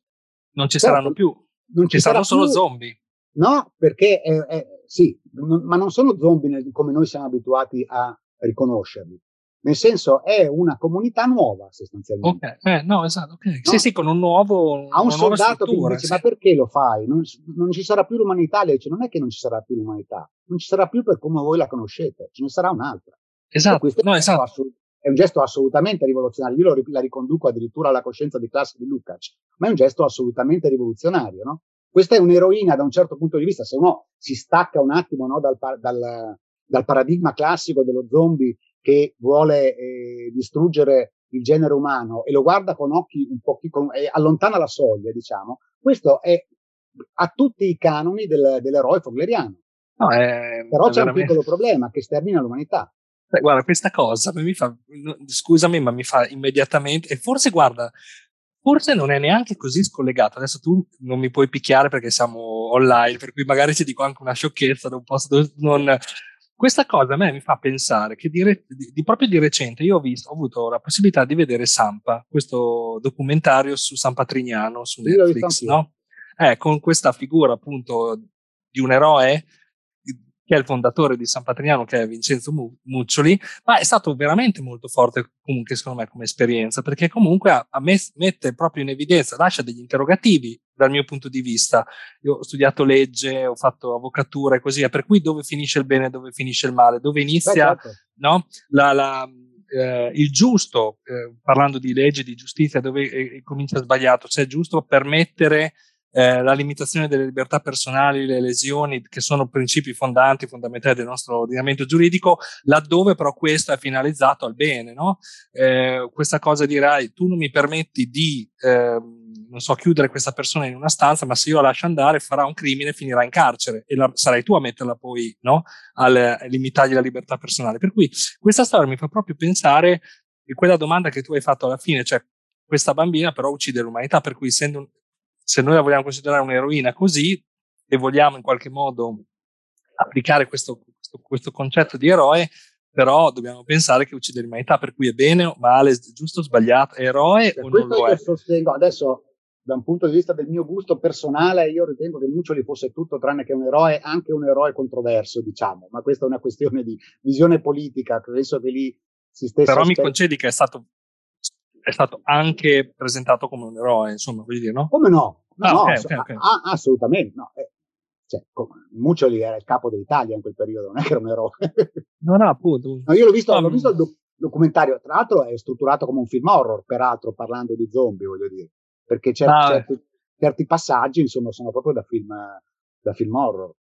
non ci certo, saranno più, non ci, ci saranno solo zombie. No, perché è, è, sì, non, ma non sono zombie come noi siamo abituati a riconoscerli. Nel senso, è una comunità nuova sostanzialmente. Ok, eh, no, esatto. Okay. No? Sì, sì, con un nuovo. A un soldato che dice: sì. Ma perché lo fai? Non, non, ci sarà più l'umanità. Lei dice: Non è che non ci sarà più l'umanità, non ci sarà più per come voi la conoscete, ce ne sarà un'altra. Esatto. No, esatto. Assolut- è un gesto assolutamente rivoluzionario. Io lo, la riconduco addirittura alla coscienza di classe di Lukács, ma è un gesto assolutamente rivoluzionario, no? Questa è un'eroina da un certo punto di vista, se uno si stacca un attimo no, dal, dal, dal paradigma classico dello zombie che vuole eh, distruggere il genere umano e lo guarda con occhi un po' con, eh, allontana la soglia, diciamo, questo è a tutti i canoni del, dell'eroe fogleriano. No, è, Però è c'è veramente... un piccolo problema che stermina l'umanità. Beh, guarda, questa cosa mi fa, scusami, ma mi fa immediatamente, e forse guarda, forse non è neanche così scollegato. Adesso tu non mi puoi picchiare perché siamo online, per cui magari ti dico anche una sciocchezza, non posso, non, questa cosa a me mi fa pensare che di, re, di, di proprio di recente io ho, visto, ho avuto la possibilità di vedere Sampa, questo documentario su San Patrignano su Netflix, no? Eh, con questa figura appunto di un eroe che è il fondatore di San Patrignano, che è Vincenzo Muccioli, ma è stato veramente molto forte comunque secondo me come esperienza, perché comunque a, a me mette proprio in evidenza, lascia degli interrogativi dal mio punto di vista. Io ho studiato legge, ho fatto avvocatura e così, per cui dove finisce il bene, dove finisce il male, dove inizia Beh, certo. no, la, la eh, il giusto, eh, parlando di legge, di giustizia, dove eh, comincia sbagliato, cioè giusto permettere eh, la limitazione delle libertà personali, le lesioni, che sono principi fondanti, fondamentali del nostro ordinamento giuridico, laddove però questo è finalizzato al bene, no? Eh, questa cosa dirai, tu non mi permetti di, eh, non so, chiudere questa persona in una stanza, ma se io la lascio andare farà un crimine e finirà in carcere e la, sarai tu a metterla poi, no? Al, a limitargli la libertà personale. Per cui questa storia mi fa proprio pensare a quella domanda che tu hai fatto alla fine, cioè questa bambina però uccide l'umanità, per cui essendo se noi la vogliamo considerare un'eroina così e vogliamo in qualche modo applicare questo, questo, questo concetto di eroe, però dobbiamo pensare che uccide l'umanità, per cui è bene o male, giusto o sbagliato, è eroe per o non lo è? Sostengo, adesso da un punto di vista del mio gusto personale, io ritengo che Muccioli fosse tutto tranne che un eroe, anche un eroe controverso, diciamo, ma questa è una questione di visione politica, penso che lì si stesse... Però mi concedi che è stato è stato anche presentato come un eroe, insomma, voglio dire, no? Come no? No, ah, no okay, okay, okay. A- assolutamente. No. Eh, cioè, Muccioli era il capo dell'Italia in quel periodo, non è che era un eroe. no, no, appunto. No, io l'ho visto, um, l'ho visto il doc- documentario, tra l'altro è strutturato come un film horror, peraltro, parlando di zombie, voglio dire, perché cer- ah, certi, certi, passaggi, insomma, sono proprio da film, da film horror.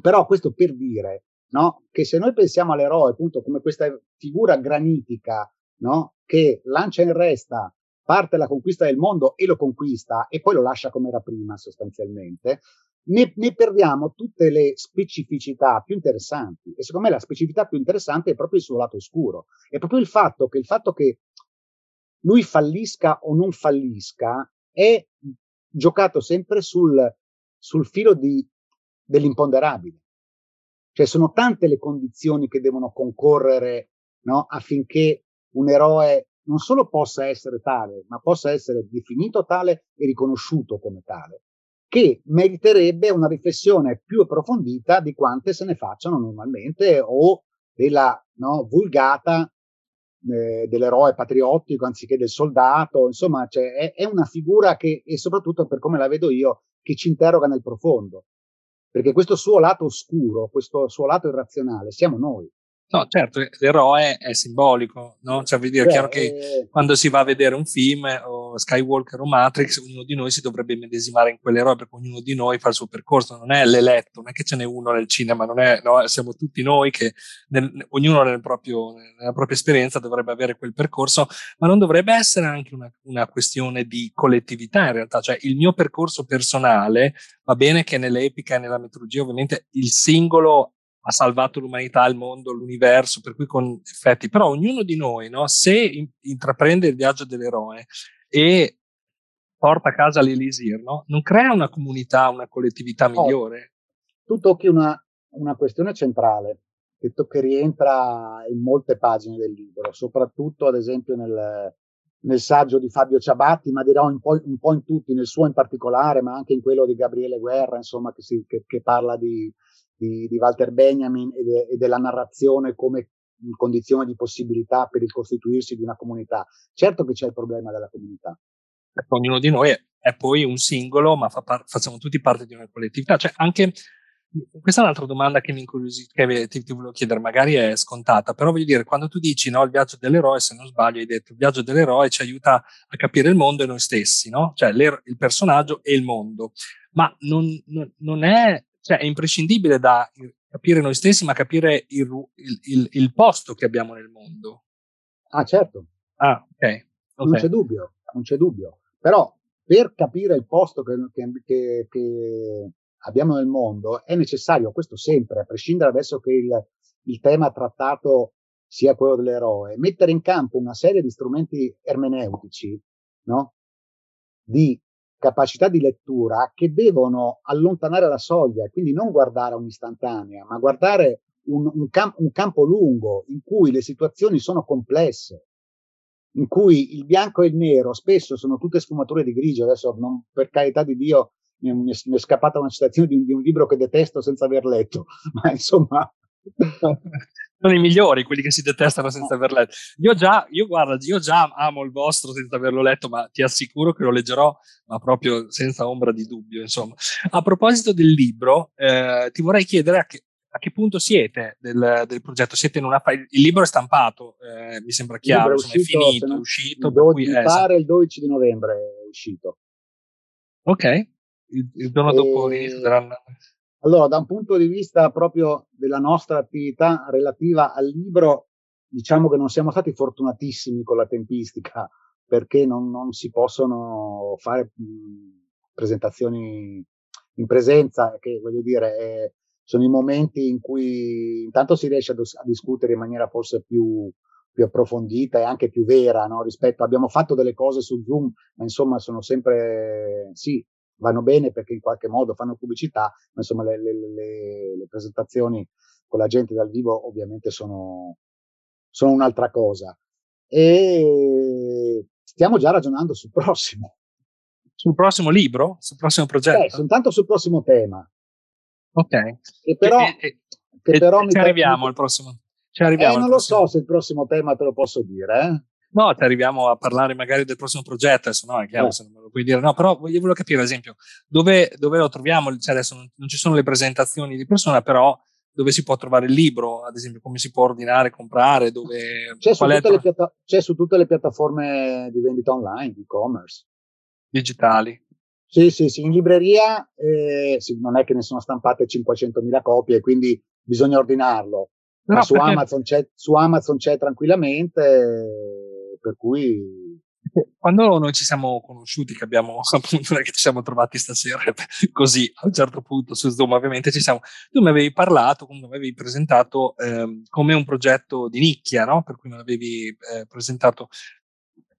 Però questo per dire, no, che se noi pensiamo all'eroe, appunto, come questa figura granitica, no, che lancia in resta parte la conquista del mondo e lo conquista e poi lo lascia come era prima sostanzialmente, ne, ne, perdiamo tutte le specificità più interessanti. E secondo me la specificità più interessante è proprio il suo lato oscuro. È proprio il fatto che il fatto che lui fallisca o non fallisca è giocato sempre sul, sul filo di, dell'imponderabile. Cioè sono tante le condizioni che devono concorrere no, affinché un eroe non solo possa essere tale, ma possa essere definito tale e riconosciuto come tale, che meriterebbe una riflessione più approfondita di quante se ne facciano normalmente o della no, vulgata eh, dell'eroe patriottico anziché del soldato, insomma, cioè, è, è una figura che, e soprattutto per come la vedo io, che ci interroga nel profondo. Perché questo suo lato oscuro, questo suo lato irrazionale, siamo noi. No, certo, l'eroe è simbolico, no? Cioè, vuol dire, è chiaro che eh, quando si va a vedere un film, o Skywalker o Matrix, ognuno di noi si dovrebbe medesimare in quell'eroe, perché ognuno di noi fa il suo percorso, non è l'eletto, non è che ce n'è uno nel cinema, non è, no? siamo tutti noi che, nel, ognuno nel proprio, nella propria esperienza dovrebbe avere quel percorso, ma non dovrebbe essere anche una, una questione di collettività in realtà, cioè il mio percorso personale, va bene che nell'epica e nella mitologia ovviamente il singolo ha salvato l'umanità, il mondo, l'universo, per cui con effetti, però ognuno di noi, no, se in, intraprende il viaggio dell'eroe e porta a casa l'elisir, no, non crea una comunità, una collettività migliore. Oh, tu tocchi una, una questione centrale che, to- che, rientra in molte pagine del libro, soprattutto ad esempio nel, nel saggio di Fabio Ciabatti, ma dirò un po', un po', in tutti, nel suo in particolare, ma anche in quello di Gabriele Guerra, insomma, che, si, che, che parla di, di, di Walter Benjamin e, de, e della narrazione come condizione di possibilità per il costituirsi di una comunità. Certo che c'è il problema della comunità. Ognuno di noi è poi un singolo, ma fa par- facciamo tutti parte di una collettività. Cioè, anche questa è un'altra domanda che mi incuriosisce, ti, ti volevo chiedere, magari è scontata, però voglio dire, quando tu dici no, il viaggio dell'eroe, se non sbaglio, hai detto il viaggio dell'eroe ci aiuta a capire il mondo e noi stessi, no? Cioè il personaggio e il mondo. Ma non, non, non è cioè è imprescindibile da capire noi stessi, ma capire il, il, il, il posto che abbiamo nel mondo. Ah, certo. Ah, ok. okay. Non c'è dubbio, non c'è dubbio. Però per capire il posto che, che, che, abbiamo nel mondo è necessario, questo sempre, a prescindere adesso che il, il tema trattato sia quello dell'eroe, mettere in campo una serie di strumenti ermeneutici, no? Di capacità di lettura che devono allontanare la soglia, quindi non guardare un'istantanea, ma guardare un, un, camp- un campo lungo in cui le situazioni sono complesse, in cui il bianco e il nero spesso sono tutte sfumature di grigio. Adesso, non, per carità di Dio, mi, mi, mi è scappata una citazione di un, di un libro che detesto senza aver letto, ma insomma sono i migliori quelli che si detestano senza aver letto. Io già, io guarda, io già amo il vostro senza averlo letto, ma ti assicuro che lo leggerò, ma proprio senza ombra di dubbio. Insomma, a proposito del libro, eh, ti vorrei chiedere a che, a che punto siete del, del, progetto? Siete in una fase, il libro è stampato, eh, mi sembra chiaro, è, uscito, insomma, è finito, è uscito. 12, cui, eh, pare il 12 di novembre è uscito. Ok, il, il giorno e... dopo l'inizio dell'anno. Allora, da un punto di vista proprio della nostra attività relativa al libro, diciamo che non siamo stati fortunatissimi con la tempistica perché non, non si possono fare presentazioni in presenza, che voglio dire, è, sono i momenti in cui intanto si riesce a, a discutere in maniera forse più, più approfondita e anche più vera, no? rispetto abbiamo fatto delle cose su Zoom, ma insomma sono sempre sì, vanno bene perché in qualche modo fanno pubblicità, ma insomma le, le, le, le presentazioni con la gente dal vivo ovviamente sono, sono un'altra cosa. E stiamo già ragionando sul prossimo. Sul prossimo libro? Sul prossimo progetto? Eh, soltanto sul prossimo tema. Ok. E però, e, e, che però ci arriviamo al prossimo. Ci arriviamo eh, non prossimo. lo so se il prossimo tema te lo posso dire, eh? No, ti arriviamo a parlare magari del prossimo progetto, adesso no, è chiaro, eh. se non me lo puoi dire. No, però io volevo capire, ad esempio, dove, dove lo troviamo? Cioè adesso non, non, ci sono le presentazioni di persona, però dove si può trovare il libro, ad esempio, come si può ordinare, comprare, dove... C'è, su tutte, piatta- c'è su tutte le piattaforme di vendita online, e-commerce. Digitali. Sì, sì, sì, in libreria eh, sì, non è che ne sono stampate 500.000 copie, quindi bisogna ordinarlo. No, Ma su, perché... Amazon c'è, su Amazon c'è tranquillamente per cui quando noi ci siamo conosciuti, che abbiamo appunto che ci siamo trovati stasera così a un certo punto su Zoom, ovviamente ci siamo. Tu mi avevi parlato, comunque mi avevi presentato eh, come un progetto di nicchia, no? Per cui me l'avevi eh, presentato.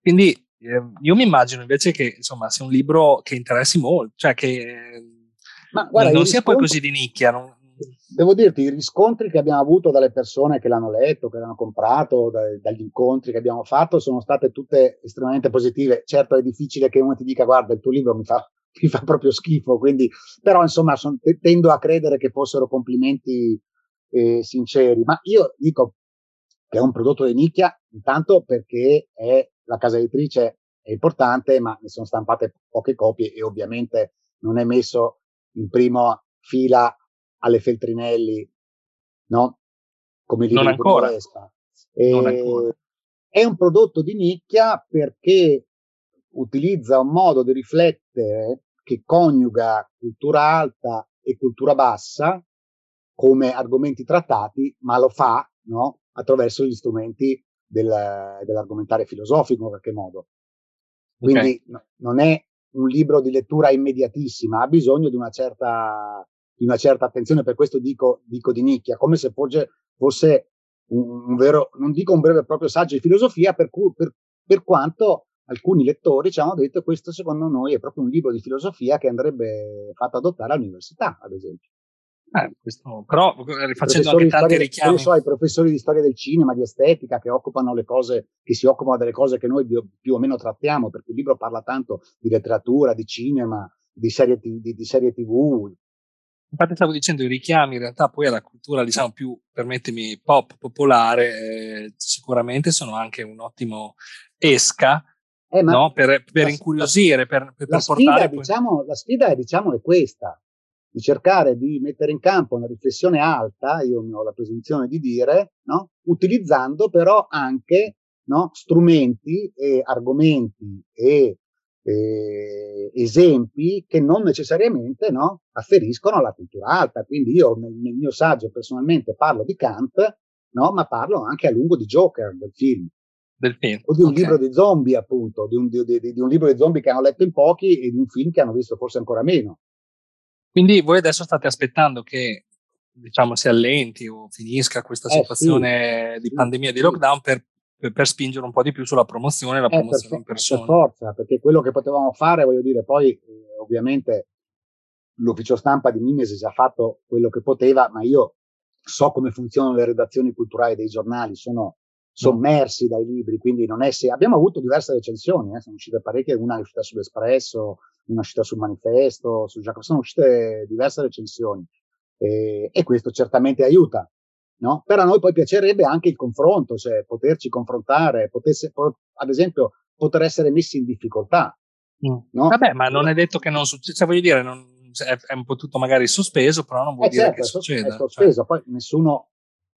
Quindi eh, io mi immagino invece che insomma sia un libro che interessi molto, cioè che Ma, guarda, non, sia poi così di nicchia. Non, devo dirti, i riscontri che abbiamo avuto dalle persone che l'hanno letto, che l'hanno comprato, da, dagli incontri che abbiamo fatto, sono state tutte estremamente positive. Certo è difficile che uno ti dica guarda il tuo libro mi fa, mi fa proprio schifo, quindi, però insomma son, tendo a credere che fossero complimenti eh, sinceri. Ma io dico che è un prodotto di nicchia, intanto perché è, la casa editrice è importante, ma ne sono stampate poche copie e ovviamente non è messo in prima fila alle Feltrinelli, no? Come non ancora. E non ancora. È un prodotto di nicchia perché utilizza un modo di riflettere che coniuga cultura alta e cultura bassa come argomenti trattati, ma lo fa no? attraverso gli strumenti del, dell'argomentare filosofico in qualche modo. Quindi okay. no, non è un libro di lettura immediatissima, ha bisogno di una certa di una certa attenzione, per questo dico, dico di nicchia, come se fosse, fosse un, un, vero, non dico un breve e proprio saggio di filosofia, per, cui, per, per quanto alcuni lettori ci hanno detto questo secondo noi è proprio un libro di filosofia che andrebbe fatto adottare all'università, ad esempio. Eh, questo, però rifacendo anche tanti richiami. So, i professori di storia del cinema, di estetica, che occupano le cose, che si occupano delle cose che noi più, più o meno trattiamo, perché il libro parla tanto di letteratura, di cinema, di serie, di, di serie tv, infatti stavo dicendo i richiami in realtà poi alla cultura diciamo più permettimi pop popolare eh, sicuramente sono anche un ottimo esca eh, no? per, per la, incuriosire per, per, la sfida, diciamo, la sfida è, diciamo, è questa di cercare di mettere in campo una riflessione alta io ho la presunzione di dire no? utilizzando però anche no? strumenti e argomenti e eh, esempi che non necessariamente no, afferiscono alla cultura alta. Quindi io nel, nel, mio saggio personalmente parlo di Kant, no, ma parlo anche a lungo di Joker, del film. Del film. O di un okay. libro di zombie, appunto, di un, di, di, di un libro di zombie che hanno letto in pochi e di un film che hanno visto forse ancora meno. Quindi voi adesso state aspettando che diciamo si allenti o finisca questa eh, situazione sì, di pandemia, sì, di lockdown per per, spingere un po' di più sulla promozione e la eh, promozione per, in persona. Per forza, perché quello che potevamo fare, voglio dire, poi eh, ovviamente l'ufficio stampa di Mimesis ha fatto quello che poteva, ma io so come funzionano le redazioni culturali dei giornali, sono sommersi dai libri, quindi non è se abbiamo avuto diverse recensioni, eh, sono uscite parecchie, una è uscita sull'Espresso, una uscita sul manifesto, su Giacomo, sono uscite diverse recensioni e, e questo certamente aiuta. No? Però a noi poi piacerebbe anche il confronto, cioè poterci confrontare, potesse, ad esempio, poter essere messi in difficoltà. Mm. No? Vabbè, ma non è detto che non succeda, cioè voglio dire, non, è, è, un po' tutto magari sospeso, però non vuol eh dire certo, che è succeda. È sospeso, cioè. poi nessuno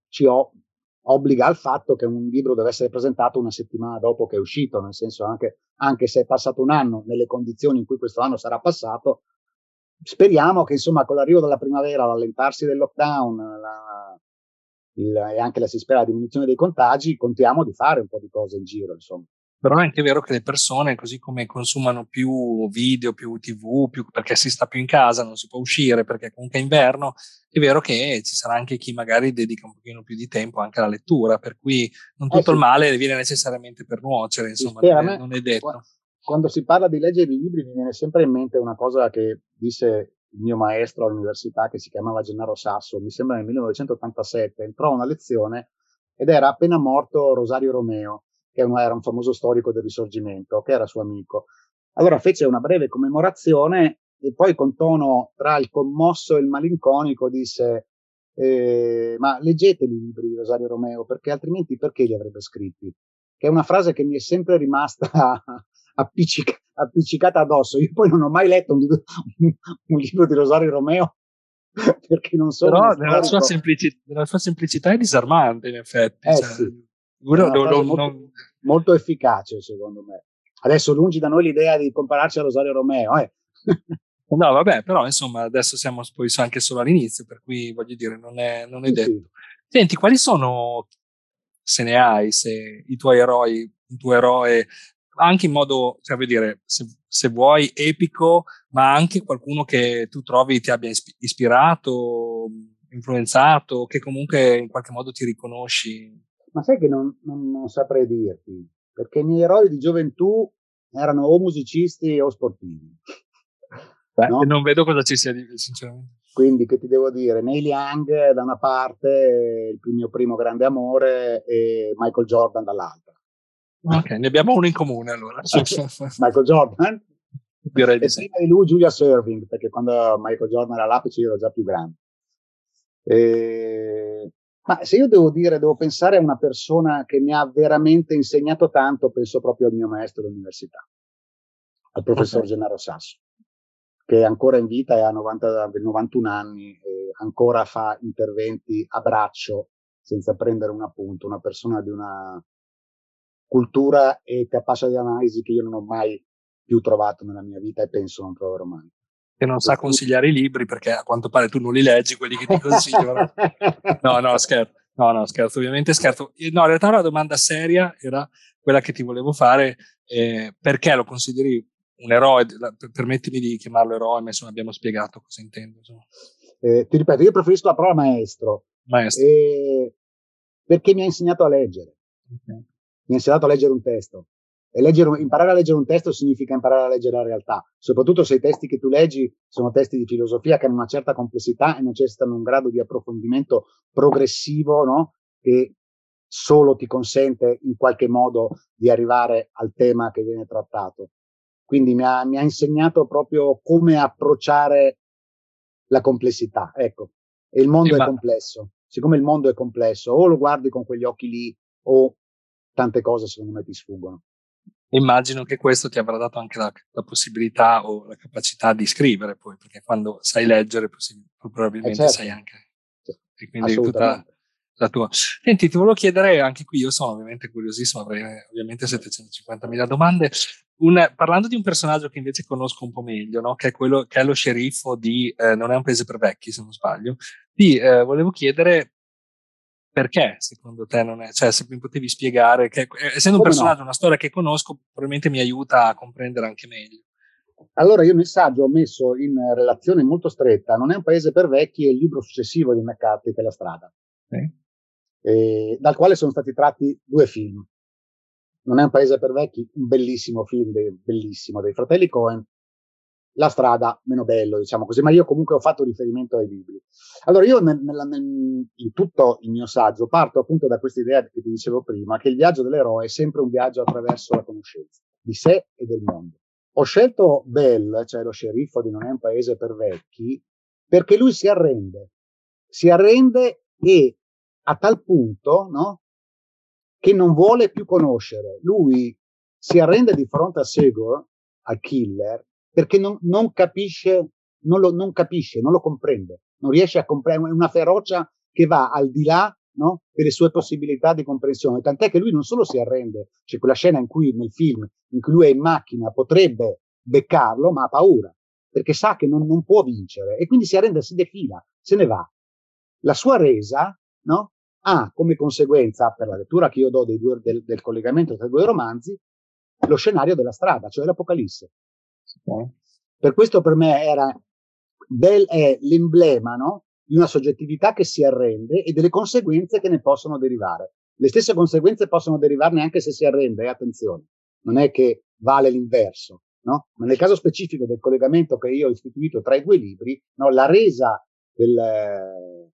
ci ho, obbliga al fatto che un libro deve essere presentato una settimana dopo che è uscito, nel senso anche, anche se è passato un anno nelle condizioni in cui questo anno sarà passato, speriamo che insomma con l'arrivo della primavera, l'allentarsi del lockdown la, il, e anche la si spera la diminuzione dei contagi, contiamo di fare un po' di cose in giro, insomma. Però è anche vero che le persone, così come consumano più video, più tv, più, perché si sta più in casa, non si può uscire perché comunque è inverno, è vero che ci sarà anche chi magari dedica un pochino più di tempo anche alla lettura, per cui non tutto eh sì. il male viene necessariamente per nuocere, insomma, non è, non è detto. Quando si parla di leggere i libri mi viene sempre in mente una cosa che disse il mio maestro all'università che si chiamava Gennaro Sasso, mi sembra nel 1987, entrò a una lezione ed era appena morto Rosario Romeo che era un famoso storico del risorgimento, che era suo amico. Allora fece una breve commemorazione e poi con tono tra il commosso e il malinconico disse eh, ma leggeteli i libri di Rosario Romeo perché altrimenti perché li avrebbe scritti? Che è una frase che mi è sempre rimasta appiccic- appiccicata addosso. Io poi non ho mai letto un libro, un libro di Rosario Romeo perché non sono però nella sua, semplici- nella sua, semplicità è disarmante in effetti eh, cioè, sì. Lo, lo, molto, non... molto, efficace, secondo me. Adesso lungi da noi l'idea di compararci a Rosario Romeo. Eh. no, vabbè, però insomma, adesso siamo poi anche solo all'inizio, per cui voglio dire, non è, non è sì, detto. Sì. Senti, quali sono, se ne hai, se i tuoi eroi, un tuo eroe, anche in modo, cioè, vuol dire, se, se vuoi, epico, ma anche qualcuno che tu trovi ti abbia ispirato, influenzato, che comunque in qualche modo ti riconosci ma sai che non, non, non saprei dirti, perché i miei eroi di gioventù erano o musicisti o sportivi. Beh, no? non vedo cosa ci sia di sinceramente. Quindi che ti devo dire, Neil Young da una parte, il mio primo grande amore, e Michael Jordan dall'altra. Ok, ne abbiamo uno in comune allora. Michael Jordan? Direi di e prima di lui Julia Serving, perché quando Michael Jordan era all'apice io ero già più grande. E ma se io devo dire, devo pensare a una persona che mi ha veramente insegnato tanto, penso proprio al mio maestro all'università, al professor okay. Gennaro Sasso, che è ancora in vita e ha 90, 91 anni e ancora fa interventi a braccio senza prendere un appunto, una persona di una cultura e capacità di analisi che io non ho mai più trovato nella mia vita e penso non troverò mai che non sa consigliare i libri perché a quanto pare tu non li leggi quelli che ti consigliano. no, no, scherzo. No, no, scherzo, ovviamente scherzo. No, in realtà la domanda seria era quella che ti volevo fare, eh, perché lo consideri un eroe, permettimi di chiamarlo eroe, ma insomma abbiamo spiegato cosa intendo. Eh, ti ripeto, io preferisco la parola maestro, maestro. Eh, perché mi ha insegnato a leggere, okay. Mi ha insegnato a leggere un testo. E leggere, imparare a leggere un testo significa imparare a leggere la realtà, soprattutto se i testi che tu leggi sono testi di filosofia che hanno una certa complessità e necessitano un grado di approfondimento progressivo, no? Che solo ti consente in qualche modo di arrivare al tema che viene trattato. Quindi mi ha, mi ha insegnato proprio come approcciare la complessità, ecco. E il mondo sì, è ma... complesso. Siccome il mondo è complesso, o lo guardi con quegli occhi lì, o tante cose secondo me ti sfuggono. Immagino che questo ti avrà dato anche la, la, possibilità o la capacità di scrivere poi, perché quando sai leggere probabilmente eh certo. sai anche. E quindi tutta la tua. Senti, ti volevo chiedere anche qui, io sono ovviamente curiosissimo, avrei ovviamente 750.000 domande. Un, parlando di un personaggio che invece conosco un po' meglio, no? che, è quello, che è lo sceriffo di eh, Non è un paese per vecchi, se non sbaglio, ti eh, volevo chiedere perché secondo te non è, cioè se mi potevi spiegare, che, eh, essendo un Come personaggio, no? una storia che conosco, probabilmente mi aiuta a comprendere anche meglio. Allora io nel saggio ho messo in relazione molto stretta, non è un paese per vecchi, è il libro successivo di McCarthy che è La strada, okay. eh, dal quale sono stati tratti due film. Non è un paese per vecchi, un bellissimo film, de, bellissimo, dei fratelli Cohen, la strada meno bello, diciamo così, ma io comunque ho fatto riferimento ai libri. Allora io nel, nel, nel, in tutto il mio saggio parto appunto da questa idea che ti dicevo prima, che il viaggio dell'eroe è sempre un viaggio attraverso la conoscenza di sé e del mondo, ho scelto Bell, cioè lo sceriffo di Non è un paese per vecchi, perché lui si arrende, si arrende e a tal punto, no? Che non vuole più conoscere. Lui si arrende di fronte a Segor, al killer, perché non, non capisce, non lo, non capisce, non lo comprende, non riesce a comprendere, è una ferocia che va al di là no? delle sue possibilità di comprensione. Tant'è che lui non solo si arrende, c'è quella scena in cui nel film, in cui lui è in macchina, potrebbe beccarlo, ma ha paura, perché sa che non, non può vincere e quindi si arrende, si defila, se ne va. La sua resa no? ha come conseguenza, per la lettura che io do due, del, del, collegamento tra i due romanzi, lo scenario della strada, cioè l'Apocalisse. Okay. Per questo per me era Bell è l'emblema no? di una soggettività che si arrende e delle conseguenze che ne possono derivare. Le stesse conseguenze possono derivarne anche se si arrende, e attenzione, non è che vale l'inverso, no? Ma nel caso specifico del collegamento che io ho istituito tra i due libri, no, la resa del,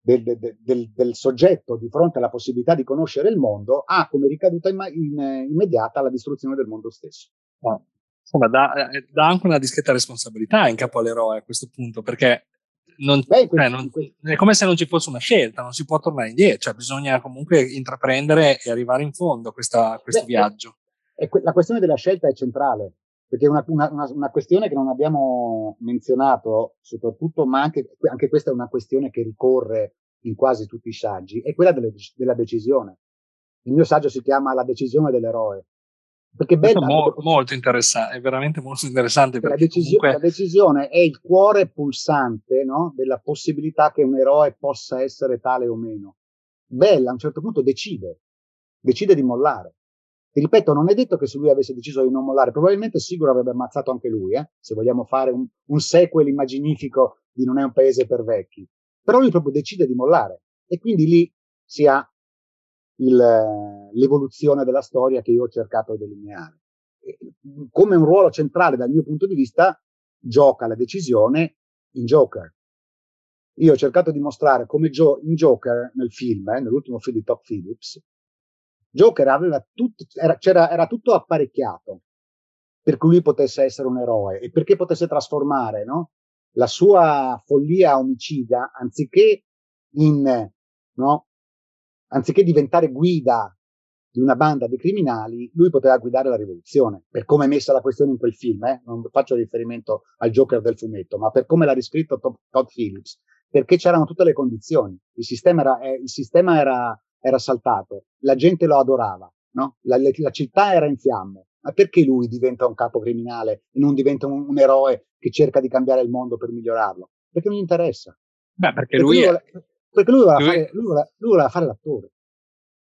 del, del, del, soggetto di fronte alla possibilità di conoscere il mondo ha come ricaduta in, in, immediata la distruzione del mondo stesso. Ah. Insomma, dà, eh, dà, anche una discreta responsabilità in capo all'eroe a questo punto, perché non, Beh, cioè, non, è come se non ci fosse una scelta, non si può tornare indietro, cioè bisogna comunque intraprendere e arrivare in fondo a questo viaggio. È, è, la questione della scelta è centrale, perché è una, una, una, una, questione che non abbiamo menzionato, soprattutto, ma anche, anche, questa è una questione che ricorre in quasi tutti i saggi, è quella delle, della decisione. Il mio saggio si chiama La decisione dell'eroe. Perché Bella, mo- molto interessante, è veramente molto interessante. La, decisi- comunque... la, decisione è il cuore pulsante no? della possibilità che un eroe possa essere tale o meno. Bella a un certo punto decide, decide di mollare. Ti ripeto, non è detto che se lui avesse deciso di non mollare, probabilmente sicuro avrebbe ammazzato anche lui, eh? se vogliamo fare un, un sequel immaginifico di Non è un paese per vecchi. Però lui proprio decide di mollare e quindi lì si ha il, l'evoluzione della storia che io ho cercato di delineare. Come un ruolo centrale dal mio punto di vista gioca la decisione in Joker. Io ho cercato di mostrare come Joe, in Joker nel film, eh, nell'ultimo film di Top Phillips, Joker aveva tutto, era, era tutto apparecchiato per cui lui potesse essere un eroe e perché potesse trasformare no? la sua follia omicida anziché in, no? anziché diventare guida di una banda di criminali, lui poteva guidare la rivoluzione, per come è messa la questione in quel film, eh? non faccio riferimento al Joker del fumetto, ma per come l'ha riscritto Todd Phillips, perché c'erano tutte le condizioni, il sistema era, eh, il sistema era era saltato, la gente lo adorava, no? la, la, città era in fiamme. Ma perché lui diventa un capo criminale e non diventa un, un eroe che cerca di cambiare il mondo per migliorarlo? Perché non gli interessa. Beh, perché, perché lui, lui, vuole, perché lui voleva, lui... Fare, lui, voleva, lui voleva fare l'attore.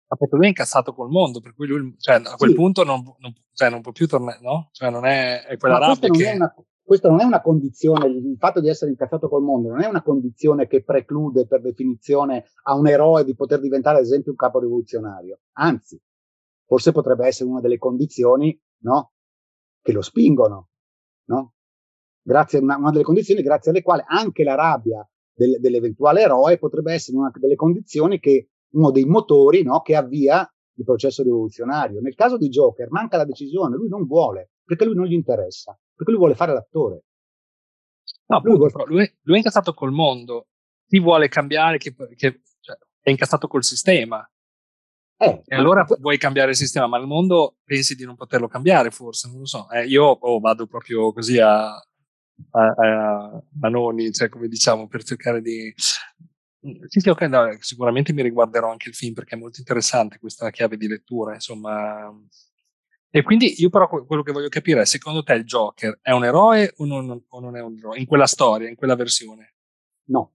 Ma perché lui è incazzato col mondo, per cui lui, cioè, a quel sì. punto non, non, cioè, non, può più tornare, no? Cioè, non è, è quella Ma rabbia che... È una, questo non è una condizione, il fatto di essere incazzato col mondo non è una condizione che preclude per definizione a un eroe di poter diventare ad esempio un capo rivoluzionario. Anzi, forse potrebbe essere una delle condizioni, no? Che lo spingono, no? Grazie, una, una delle condizioni grazie alle quali anche la rabbia del, dell'eventuale eroe potrebbe essere una delle condizioni che, uno dei motori, no? Che avvia il processo rivoluzionario. Nel caso di Joker manca la decisione, lui non vuole, perché lui non gli interessa perché lui vuole fare l'attore. No, lui, vuole... lui, lui, è incazzato col mondo, chi vuole cambiare, che, che cioè, è incazzato col sistema. Eh, e allora ma... vuoi cambiare il sistema, ma il mondo pensi di non poterlo cambiare, forse, non lo so. Eh, io oh, vado proprio così a, a, a Manoni, cioè come diciamo, per cercare di... Sì, sì, ok, no, sicuramente mi riguarderò anche il film perché è molto interessante questa chiave di lettura, insomma, e quindi io però quello che voglio capire è, secondo te il Joker è un eroe o non, o non è un eroe? In quella storia, in quella versione? No.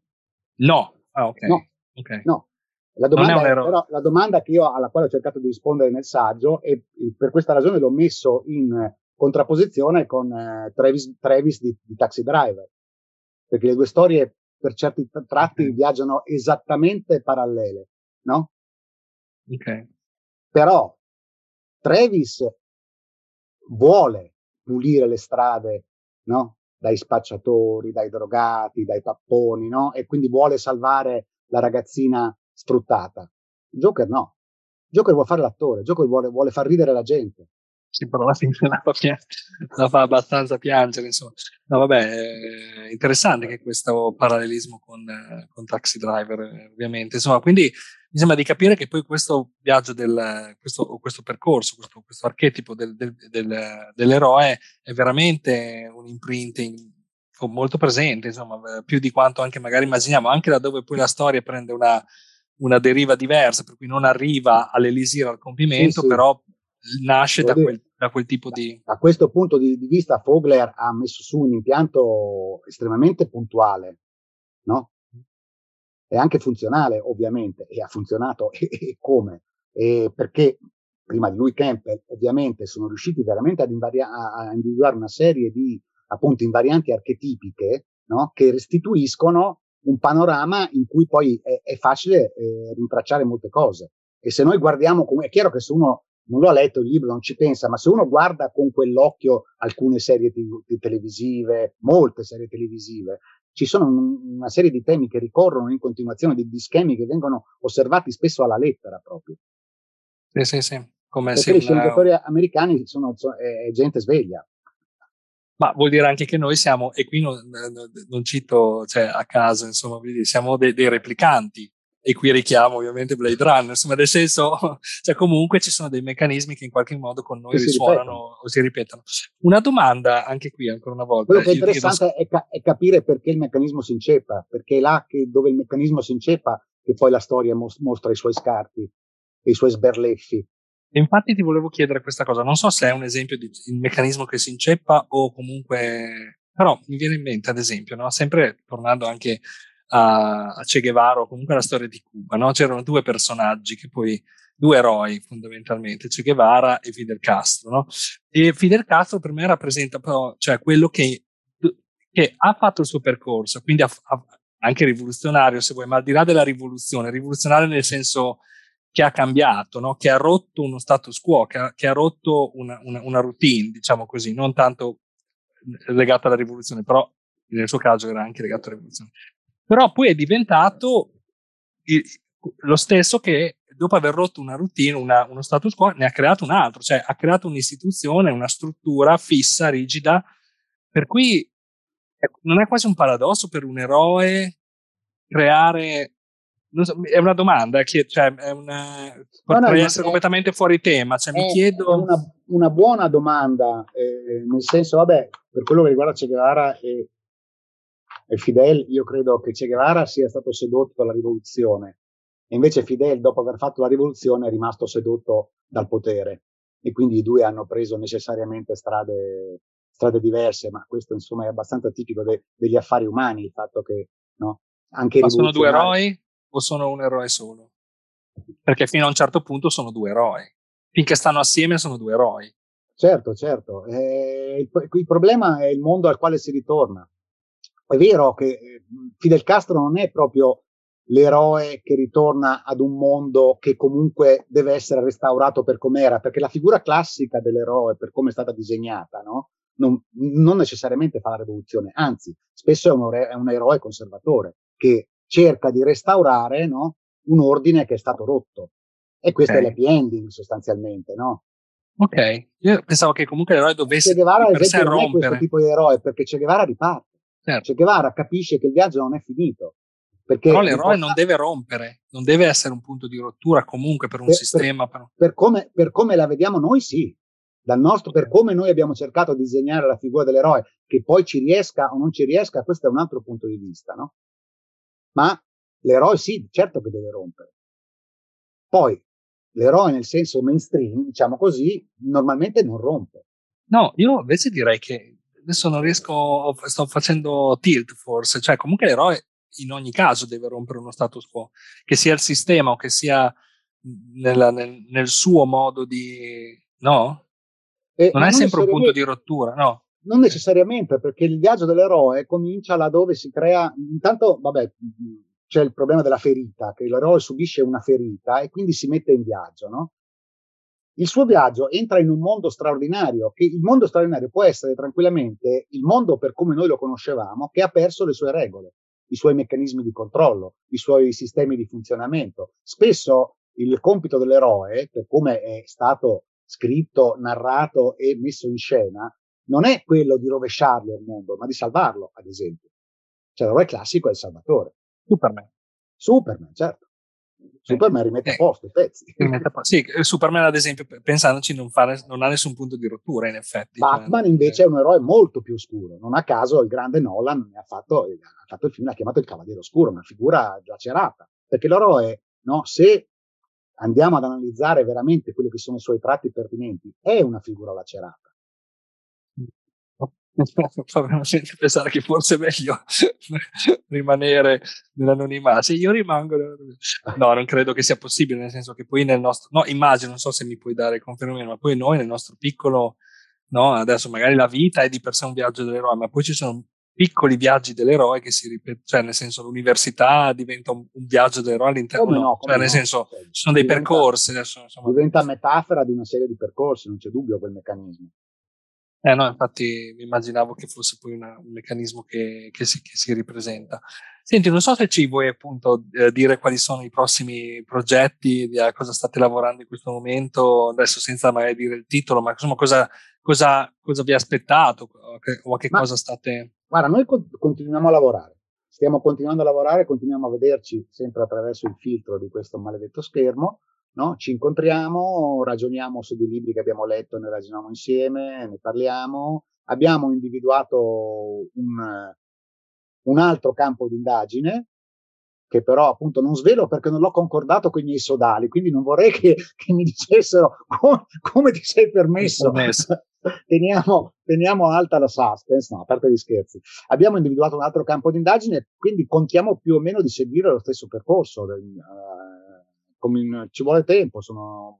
No? Ah, ok. No. okay. no. La domanda, è, però, la domanda che io, alla quale ho cercato di rispondere nel saggio e per questa ragione l'ho messo in contrapposizione con eh, Travis, Travis di, di, Taxi Driver, perché le due storie per certi tratti viaggiano esattamente parallele, no? Ok. Però Travis vuole pulire le strade, no? Dai spacciatori, dai drogati, dai papponi, no? E quindi vuole salvare la ragazzina sfruttata. Joker no. Joker vuole fare l'attore, Joker vuole, vuole far ridere la gente. Sì, però alla fine la fa, la fa abbastanza piangere, insomma. No, vabbè, è interessante che questo parallelismo con, con Taxi Driver, ovviamente. Insomma, quindi mi sembra di capire che poi questo viaggio del, questo, questo percorso, questo, questo archetipo del, del, del, dell'eroe è veramente un imprinting molto presente, insomma, più di quanto anche magari immaginiamo, anche da dove poi la storia prende una, una deriva diversa, per cui non arriva all'elisir al compimento, sì, sì. però nasce da quel, da quel, tipo di... Da questo punto di, di, vista Fogler ha messo su un impianto estremamente puntuale, no? E anche funzionale, ovviamente, e ha funzionato e, e come? E perché prima di lui Campbell, ovviamente, sono riusciti veramente ad invaria- a individuare una serie di appunto invarianti archetipiche no? che restituiscono un panorama in cui poi è, è facile eh, rintracciare molte cose. E se noi guardiamo, come è chiaro che se uno non lo ha letto il libro, non ci pensa, ma se uno guarda con quell'occhio alcune serie t- televisive, molte serie televisive, ci sono un, una serie di temi che ricorrono in continuazione, di, di, schemi che vengono osservati spesso alla lettera proprio. Sì, sì, sì. Come Perché i sceneggiatori americani sono, sono è, è gente sveglia. Ma vuol dire anche che noi siamo, e qui non, non cito cioè, a caso, insomma, siamo dei, dei replicanti e qui richiamo ovviamente Blade Runner, insomma, nel senso, cioè comunque ci sono dei meccanismi che in qualche modo con noi risuonano o si ripetono. Una domanda anche qui ancora una volta. Quello che è interessante so... è, ca- è, capire perché il meccanismo si inceppa, perché è là che, dove il meccanismo si inceppa che poi la storia mos- mostra i suoi scarti, i suoi sberleffi. Infatti ti volevo chiedere questa cosa, non so se è un esempio di un meccanismo che si inceppa o comunque, però mi viene in mente ad esempio, no? sempre tornando anche a, a Che Guevara o comunque alla storia di Cuba, no? C'erano due personaggi che poi, due eroi fondamentalmente, Che Guevara e Fidel Castro, no? E Fidel Castro per me rappresenta però, cioè quello che, che ha fatto il suo percorso, quindi ha, ha, anche rivoluzionario se vuoi, ma al di là della rivoluzione, rivoluzionario nel senso che ha cambiato, no? che ha rotto uno status quo, che ha, che ha rotto una, una, una, routine, diciamo così, non tanto legata alla rivoluzione, però nel suo caso era anche legato alla rivoluzione però poi è diventato lo stesso che dopo aver rotto una routine, una, uno status quo, ne ha creato un altro, cioè ha creato un'istituzione, una struttura fissa, rigida, per cui non è quasi un paradosso per un eroe creare So, è una domanda, cioè, è una, potrei no, essere è, completamente fuori tema. Cioè, mi chiedo... Una, una, buona domanda, eh, nel senso, vabbè, per quello che riguarda Che Guevara e e Fidel, io credo che Che Guevara sia stato sedotto dalla rivoluzione, e invece Fidel, dopo aver fatto la rivoluzione, è rimasto sedotto dal potere. E quindi i due hanno preso necessariamente strade, strade diverse, ma questo insomma è abbastanza tipico de, degli affari umani, il fatto che no, anche Ma sono due eroi o sono un eroe solo? Perché fino a un certo punto sono due eroi. Finché stanno assieme sono due eroi. Certo, certo. Eh, il, il, problema è il mondo al quale si ritorna. È vero che eh, Fidel Castro non è proprio l'eroe che ritorna ad un mondo che comunque deve essere restaurato per com'era, perché la figura classica dell'eroe, per come è stata disegnata, no? non, non, necessariamente fa la rivoluzione, anzi, spesso è un, è un eroe conservatore che cerca di restaurare no? un ordine che è stato rotto. E questo okay. è l'happy ending sostanzialmente, no? Ok, io pensavo che comunque l'eroe dovesse Che Guevara, per esempio, non è questo tipo di eroe, perché Che Guevara riparte. Certo. Che Guevara capisce che il viaggio non è finito. Però l'eroe non deve rompere, non deve essere un punto di rottura comunque per un per, sistema. Per, per, come, per, come, la vediamo noi, sì. Dal nostro, per come noi abbiamo cercato di disegnare la figura dell'eroe, che poi ci riesca o non ci riesca, questo è un altro punto di vista, no? Ma l'eroe sì, certo che deve rompere. Poi l'eroe nel senso mainstream, diciamo così, normalmente non rompe. No, io invece direi che adesso non riesco, sto facendo tilt forse, cioè comunque l'eroe in ogni caso deve rompere uno status quo, che sia il sistema o che sia nella, nel, nel, suo modo di... no? Eh, non è non sempre un punto di rottura, no? Non necessariamente, perché il viaggio dell'eroe comincia laddove si crea, intanto, vabbè, c'è il problema della ferita, che l'eroe subisce una ferita e quindi si mette in viaggio, no? Il suo viaggio entra in un mondo straordinario, che il mondo straordinario può essere tranquillamente il mondo per come noi lo conoscevamo, che ha perso le sue regole, i suoi meccanismi di controllo, i suoi sistemi di funzionamento. Spesso il compito dell'eroe, per come è stato scritto, narrato e messo in scena non è quello di rovesciarlo il mondo, ma di salvarlo, ad esempio. Cioè l'eroe classico è il salvatore. Superman. Superman, certo. Superman rimette a posto i pezzi. Sì, Superman ad esempio, pensandoci, non, fa, non, ha nessun punto di rottura in effetti. Batman invece è un eroe molto più oscuro. Non a caso il grande Nolan ha fatto, ha fatto il film, l'ha chiamato il Cavaliere Oscuro, una figura lacerata. Perché l'eroe, no, se andiamo ad analizzare veramente quelli che sono i suoi tratti pertinenti, è una figura lacerata. fa veramente pensare che forse è meglio rimanere nell'anonimato. Se io rimango, no, non credo che sia possibile, nel senso che poi nel nostro, no, immagino, non so se mi puoi dare conferma, ma poi noi nel nostro piccolo, no, adesso magari la vita è di per sé un viaggio dell'eroe, ma poi ci sono piccoli viaggi dell'eroe che si ripetono, cioè nel senso l'università diventa un, un viaggio dell'eroe all'interno, come no, come cioè nel no, senso cioè, ci sono dei diventa, percorsi adesso, insomma. diventa metafora di una serie di percorsi, non c'è dubbio quel meccanismo. Eh no, infatti mi immaginavo che fosse poi una, un meccanismo che, che, si, che, si, ripresenta. Senti, non so se ci vuoi appunto eh, dire quali sono i prossimi progetti, a cosa state lavorando in questo momento, adesso senza mai dire il titolo, ma insomma cosa, cosa, cosa vi ha aspettato o, a che ma, cosa state... Guarda, noi co- continuiamo a lavorare, stiamo continuando a lavorare, continuiamo a vederci sempre attraverso il filtro di questo maledetto schermo, No? Ci incontriamo, ragioniamo su dei libri che abbiamo letto, ne ragioniamo insieme, ne parliamo. Abbiamo individuato un, un altro campo di indagine che però appunto non svelo perché non l'ho concordato con i miei sodali, quindi non vorrei che, che mi dicessero come, come, ti sei permesso. teniamo, teniamo, alta la suspense, no, a parte gli scherzi. Abbiamo individuato un altro campo di indagine, quindi contiamo più o meno di seguire lo stesso percorso. Uh, in, ci vuole tempo, sono,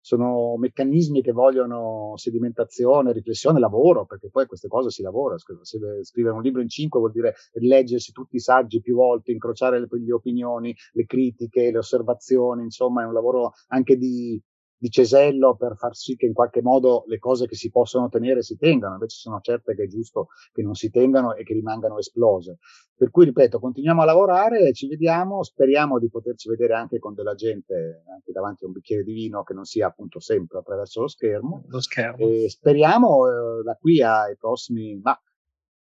sono, meccanismi che vogliono sedimentazione, riflessione, lavoro, perché poi queste cose si lavora. Scrivere un libro in cinque vuol dire leggersi tutti i saggi più volte, incrociare le, le opinioni, le critiche, le osservazioni, insomma è un lavoro anche di, di cesello per far sì che in qualche modo le cose che si possono tenere si tengano, invece sono certe che è giusto che non si tengano e che rimangano esplose. Per cui, ripeto, continuiamo a lavorare, ci vediamo, speriamo di poterci vedere anche con della gente, anche davanti a un bicchiere di vino che non sia appunto sempre attraverso lo schermo. Lo schermo. E speriamo eh, da qui ai prossimi, ma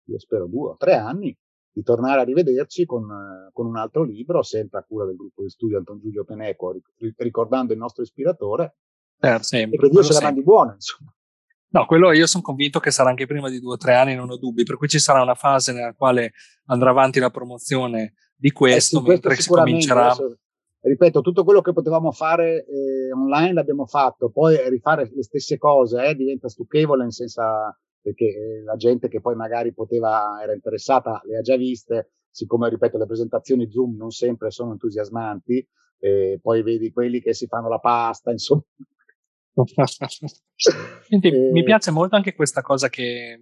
io spero due o tre anni, di tornare a rivederci con, con, un altro libro, sempre a cura del gruppo di studio Anton Giulio Peneco, ricordando il nostro ispiratore, per sempre, e che Dio ce la mandi buona, insomma. No, quello io sono convinto che sarà anche prima di due o tre anni, non ho dubbi, per cui ci sarà una fase nella quale andrà avanti la promozione di questo, eh sì, questo mentre si comincerà... Adesso, ripeto, tutto quello che potevamo fare eh, online l'abbiamo fatto, poi rifare le stesse cose eh, diventa stucchevole, nel senso perché eh, la gente che poi magari poteva, era interessata, le ha già viste, siccome, ripeto, le presentazioni Zoom non sempre sono entusiasmanti, eh, poi vedi quelli che si fanno la pasta, insomma. Senti, eh, mi piace molto anche questa cosa che,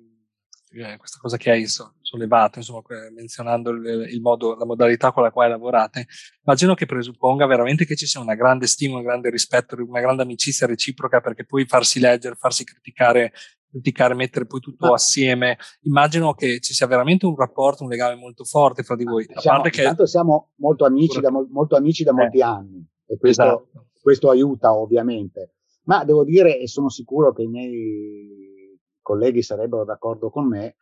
eh, questa cosa che hai sollevato, insomma, menzionando il, il, modo, la modalità con la quale lavorate. Immagino che presupponga veramente che ci sia una grande stima, un grande rispetto, una grande amicizia reciproca, perché poi farsi leggere, farsi criticare criticare, mettere poi tutto ah. assieme. Immagino che ci sia veramente un rapporto, un legame molto forte fra di voi. A siamo, che... siamo molto amici, da, molto amici da molti eh. anni e questo, esatto. questo aiuta ovviamente. Ma devo dire, e sono sicuro che i miei colleghi sarebbero d'accordo con me,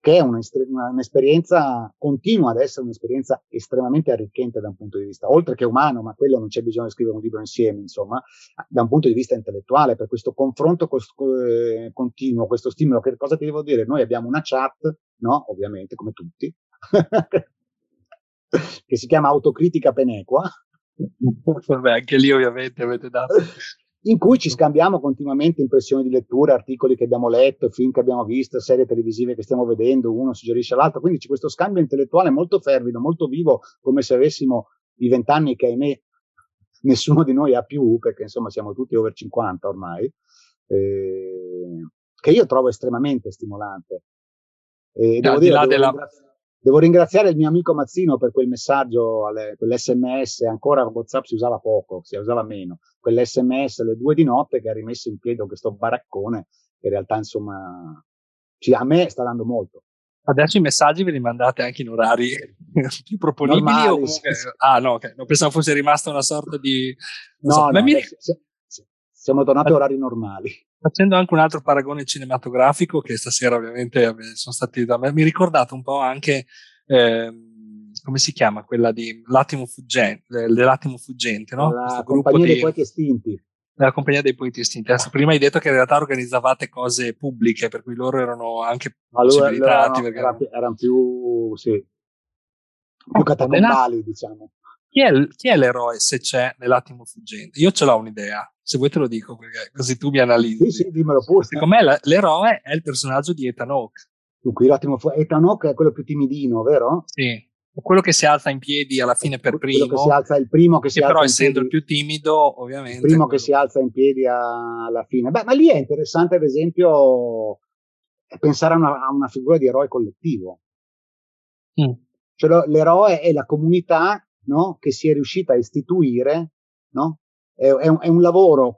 che è un'esperienza, continua ad essere un'esperienza estremamente arricchente da un punto di vista, oltre che umano, ma quello non c'è bisogno di scrivere un libro insieme, insomma, da un punto di vista intellettuale, per questo confronto eh, continuo, questo stimolo. Che cosa ti devo dire? Noi abbiamo una chat, no? Ovviamente, come tutti, che si chiama Autocritica Penequa. Vabbè, anche lì ovviamente avete dato in cui ci scambiamo continuamente impressioni di lettura, articoli che abbiamo letto, film che abbiamo visto, serie televisive che stiamo vedendo, uno suggerisce all'altro, quindi c'è questo scambio intellettuale molto fervido, molto vivo, come se avessimo i vent'anni che ahimè nessuno di noi ha più, perché insomma siamo tutti over 50 ormai, eh, che io trovo estremamente stimolante. E devo dire, devo della... Devo ringraziare il mio amico Mazzino per quel messaggio, alle, quell'SMS, ancora WhatsApp si usava poco, si usava meno, quell'SMS alle due di notte che ha rimesso in piedi questo baraccone, che in realtà insomma ci, a me sta dando molto. Adesso i messaggi ve li mandate anche in orari più proponibili? Normali, comunque... sì. Ah no, okay. non pensavo fosse rimasta una sorta di... No, so. no, mi... siamo tornati a orari normali. Facendo anche un altro paragone cinematografico, che stasera ovviamente sono stati da me, mi ricordate un po' anche, eh, come si chiama, quella di L'attimo fuggente, dell'attimo fuggente, no? La compagnia di, dei poeti estinti. La compagnia dei poeti estinti. Adesso, prima hai detto che in realtà organizzavate cose pubbliche, per cui loro erano anche allora, possibilitati. Allora, erano, erano, erano più, sì, più catacombali, diciamo. Chi è, chi è, l'eroe se c'è nell'attimo fuggente? Io ce l'ho un'idea, se vuoi te lo dico, perché così tu mi analizzi. Sì, sì, dimmelo pure. Secondo me l'eroe è il personaggio di Ethan Hawke. Dunque, l'attimo fu- Ethan Hawke è quello più timidino, vero? Sì, quello che si alza in piedi alla fine per primo. Quello che si alza, il primo che si però alza essendo piedi, il più timido, ovviamente. Il primo quello... che si alza in piedi alla fine. Beh, ma lì è interessante, ad esempio, pensare a una, a una figura di eroe collettivo. Mm. Cioè, l'eroe è la comunità no? che si è riuscita a istituire, no? è, è, un, è, un, lavoro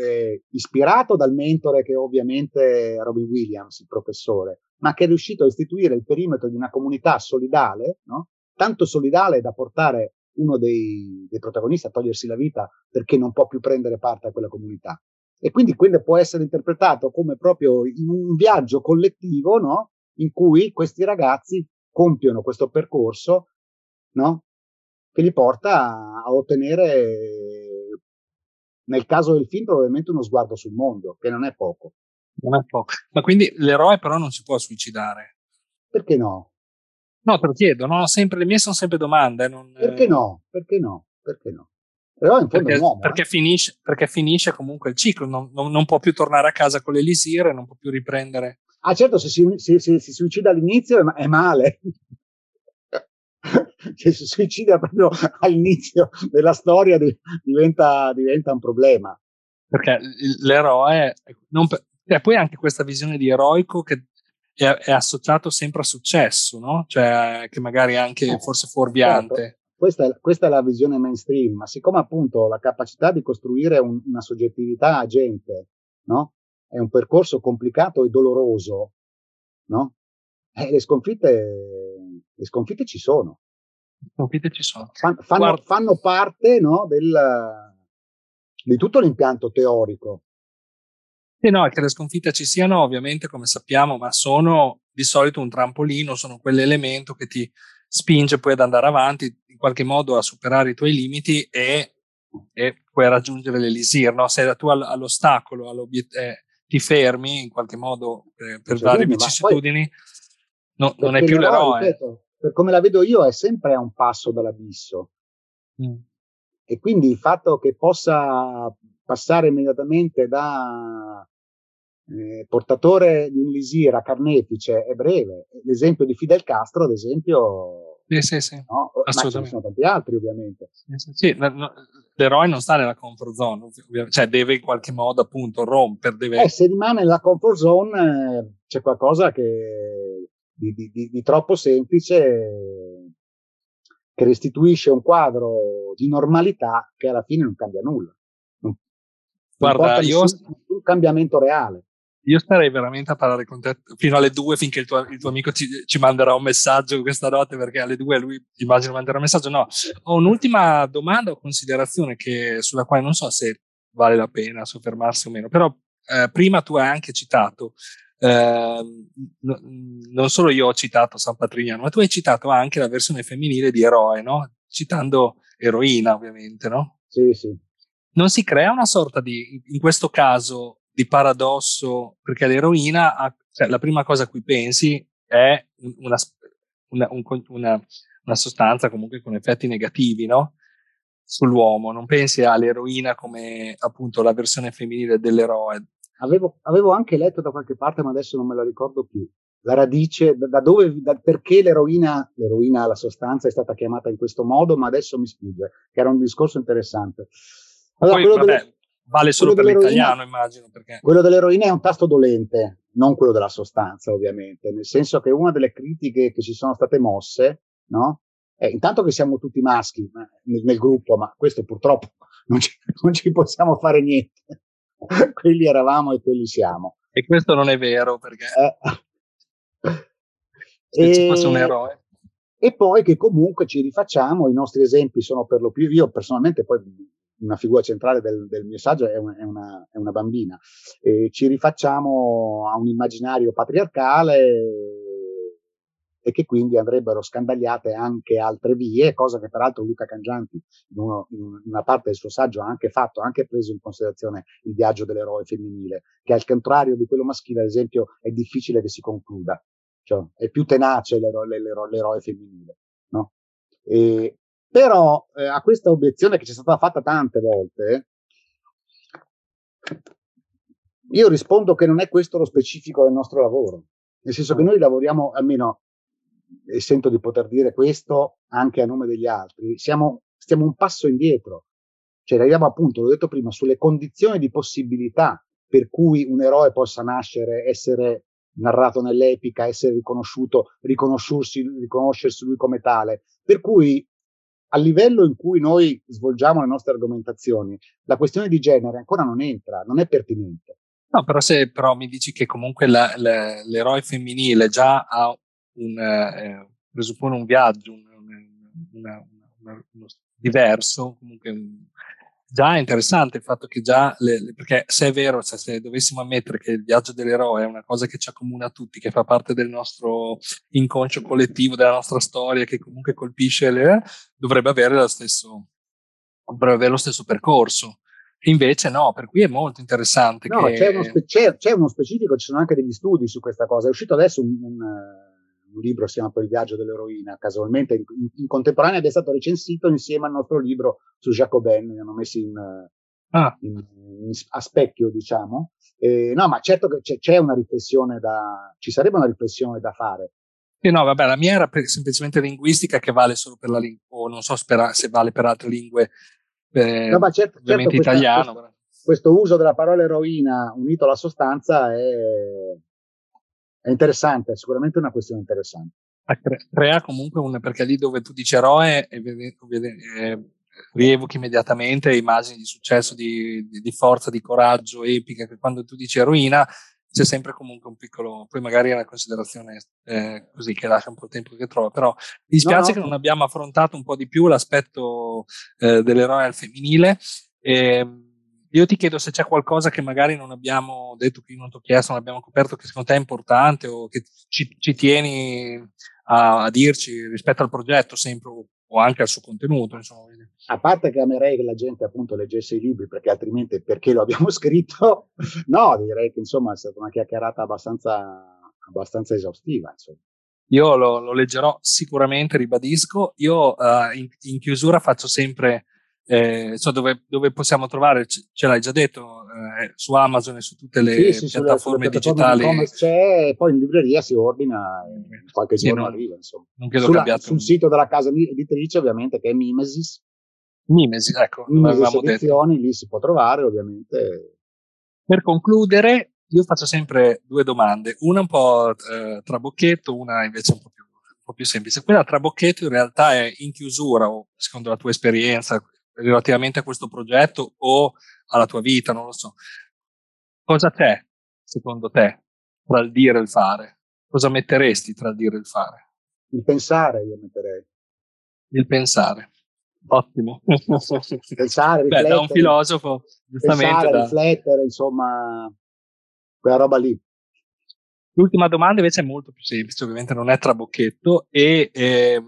eh, ispirato dal mentore che ovviamente è Robin Williams, il professore, ma che è riuscito a istituire il perimetro di una comunità solidale, no? tanto solidale da portare uno dei, dei, protagonisti a togliersi la vita perché non può più prendere parte a quella comunità. E quindi, quindi può essere interpretato come proprio un viaggio collettivo, no? In cui questi ragazzi compiono questo percorso, no? Che li porta a ottenere, nel caso del film, probabilmente uno sguardo sul mondo, che non è poco. Non è poco. Ma quindi l'eroe però non si può suicidare. Perché no? No, te lo chiedo, no? sempre, le mie sono sempre domande. Non, Perché no? Perché no? Perché no? Però in fondo perché, è un uomo. Perché, eh? finisce, perché finisce comunque il ciclo, non, non, non, può più tornare a casa con l'elisir, non può più riprendere. Ah, certo, se si, se, se si suicida all'inizio è male che si suicida proprio all'inizio della storia diventa, diventa un problema. Perché l'eroe, per, e poi anche questa visione di eroico che è, è, associato sempre a successo, no? Cioè, che magari anche eh, forse fuorviante. Certo. Questa è, questa è, la visione mainstream, ma siccome appunto la capacità di costruire un, una soggettività agente, no? È un percorso complicato e doloroso, no? Eh, le sconfitte le sconfitte ci sono. Le sconfitte ci sono. Fan, fanno, fanno, parte no, del, di tutto l'impianto teorico. Sì, no, che le sconfitte ci siano, ovviamente, come sappiamo, ma sono di solito un trampolino, sono quell'elemento che ti spinge poi ad andare avanti, in qualche modo a superare i tuoi limiti e, e puoi raggiungere l'elisir. No? Se tu all'ostacolo, eh, ti fermi in qualche modo eh, per varie vicissitudini, no, non è più l'eroe. Ripeto, per come la vedo io, è sempre a un passo dall'abisso. Mm. E quindi il fatto che possa passare immediatamente da eh, portatore di un lisir a carnefice è breve. L'esempio di Fidel Castro, ad esempio, sì, sì, sì. No? ma ce ne sono tanti altri, ovviamente. Sì, sì. L'eroe non sta nella comfort zone, ovviamente. cioè deve in qualche modo appunto rompere. Deve... Eh, se rimane nella comfort zone, eh, c'è qualcosa che di, di, di troppo semplice che restituisce un quadro di normalità che alla fine non cambia nulla. Non, Guarda, io nessun cambiamento reale. Io starei veramente a parlare con te fino alle due finché il tuo, il tuo amico ci, ci, manderà un messaggio questa notte perché alle due lui immagino manderà un messaggio. No, ho un'ultima domanda o considerazione che, sulla quale non so se vale la pena soffermarsi o meno, però eh, prima tu hai anche citato eh, no, non solo io ho citato San Patrignano, ma tu hai citato anche la versione femminile di eroe, no? Citando eroina, ovviamente, no? Sì, sì. Non si crea una sorta di, in questo caso, di paradosso, perché l'eroina, ha, cioè, la prima cosa a cui pensi è una, una, un, una, una sostanza comunque con effetti negativi, no? Sull'uomo, non pensi all'eroina come appunto la versione femminile dell'eroe, Avevo, avevo, anche letto da qualche parte, ma adesso non me lo ricordo più. La radice, da, da dove, da, perché l'eroina, l'eroina, la sostanza, è stata chiamata in questo modo, ma adesso mi sfugge, che era un discorso interessante. Allora, Poi, vabbè, delle, vale solo per l'italiano, immagino. Perché... Quello dell'eroina è un tasto dolente, non quello della sostanza, ovviamente, nel senso che una delle critiche che ci sono state mosse, no? È intanto che siamo tutti maschi nel, nel gruppo, ma questo purtroppo non ci, non ci possiamo fare niente. quelli eravamo e quelli siamo. E questo non è vero perché eh. se e... ci fosse un eroe. E poi che comunque ci rifacciamo, i nostri esempi sono per lo più, io personalmente poi una figura centrale del, del mio saggio è, un, è, una, è una, bambina. E ci rifacciamo a un immaginario patriarcale e che quindi andrebbero scandagliate anche altre vie, cosa che peraltro Luca Cangianti in, uno, in una parte del suo saggio ha anche fatto, ha anche preso in considerazione il viaggio dell'eroe femminile, che al contrario di quello maschile, ad esempio, è difficile che si concluda, cioè è più tenace l'eroe, l'eroe, l'eroe femminile. No? E, però eh, a questa obiezione che ci è stata fatta tante volte, io rispondo che non è questo lo specifico del nostro lavoro. Nel senso che noi lavoriamo, almeno e sento di poter dire questo anche a nome degli altri, siamo, stiamo un passo indietro. Cioè arriviamo appunto, l'ho detto prima, sulle condizioni di possibilità per cui un eroe possa nascere, essere narrato nell'epica, essere riconosciuto, riconoscersi, riconoscersi lui come tale. Per cui a livello in cui noi svolgiamo le nostre argomentazioni, la questione di genere ancora non entra, non è pertinente. No, però se però mi dici che comunque la, la, l'eroe femminile già ha un, eh, presuppone un viaggio, un, una, una, uno diverso, comunque già è interessante il fatto che già, le, le, perché se è vero, cioè se dovessimo ammettere che il viaggio dell'eroe è una cosa che ci accomuna tutti, che fa parte del nostro inconscio collettivo, della nostra storia, che comunque colpisce, le, dovrebbe avere lo stesso, dovrebbe avere lo stesso percorso. Invece no, per cui è molto interessante. No, che... c'è, uno spe- c'è, c'è, uno specifico, ci sono anche degli studi su questa cosa. È uscito adesso un, un un libro si chiama poi Il viaggio dell'eroina, casualmente in, in, contemporanea ed è stato recensito insieme al nostro libro su Jacobin, li hanno messi in, ah. in, a specchio, diciamo. Eh, no, ma certo che c'è, c'è, una riflessione da, ci sarebbe una riflessione da fare. Sì, no, vabbè, la mia era per, semplicemente linguistica che vale solo per la lingua, o non so spera, se vale per altre lingue, eh, no, ma certo, ovviamente certo, italiano. Questo, questo uso della parola eroina unito alla sostanza è, è interessante, è sicuramente una questione interessante. Crea comunque un, perché lì dove tu dici eroe, eh, rievochi immediatamente immagini di successo, di, di, di, forza, di coraggio, epica, che quando tu dici eroina c'è sempre comunque un piccolo, poi magari è una considerazione eh, così che lascia un po' il tempo che trova, però mi dispiace no, no. che non abbiamo affrontato un po' di più l'aspetto eh, dell'eroe al femminile. Eh, io ti chiedo se c'è qualcosa che magari non abbiamo detto, che io non ti ho chiesto, non abbiamo coperto, che secondo te è importante o che ci, ci tieni a, a, dirci rispetto al progetto sempre o anche al suo contenuto. Insomma. A parte che amerei che la gente appunto leggesse i libri, perché altrimenti perché lo abbiamo scritto? no, direi che insomma è stata una chiacchierata abbastanza, abbastanza esaustiva. Insomma. Io lo, lo, leggerò sicuramente, ribadisco. Io uh, in, in chiusura faccio sempre eh, so dove, dove, possiamo trovare, ce l'hai già detto, eh, su Amazon e su tutte le sì, sì, piattaforme sulle, sulle digitali. C'è, poi in libreria si ordina, qualche sì, giorno non, arriva. Insomma. Non credo Sulla. Sul sito della casa editrice, ovviamente, che è Mimesis. Mimesis, ecco, Mimesis edizioni, detto. lì si può trovare, ovviamente. Per concludere, io faccio sempre due domande, una un po' eh, trabocchetto, una invece un po' più un po' più semplice. Quella trabocchetto in realtà è in chiusura, o secondo la tua esperienza, relativamente a questo progetto o alla tua vita, non lo so. Cosa c'è, secondo te, tra il dire e il fare? Cosa metteresti tra il dire e il fare? Il pensare, io metterei. Il pensare. Ottimo. Pensare. Beh, da un filosofo, giustamente. Pensare, da... riflettere, insomma, quella roba lì. L'ultima domanda invece è molto più semplice, ovviamente non è trabocchetto e eh,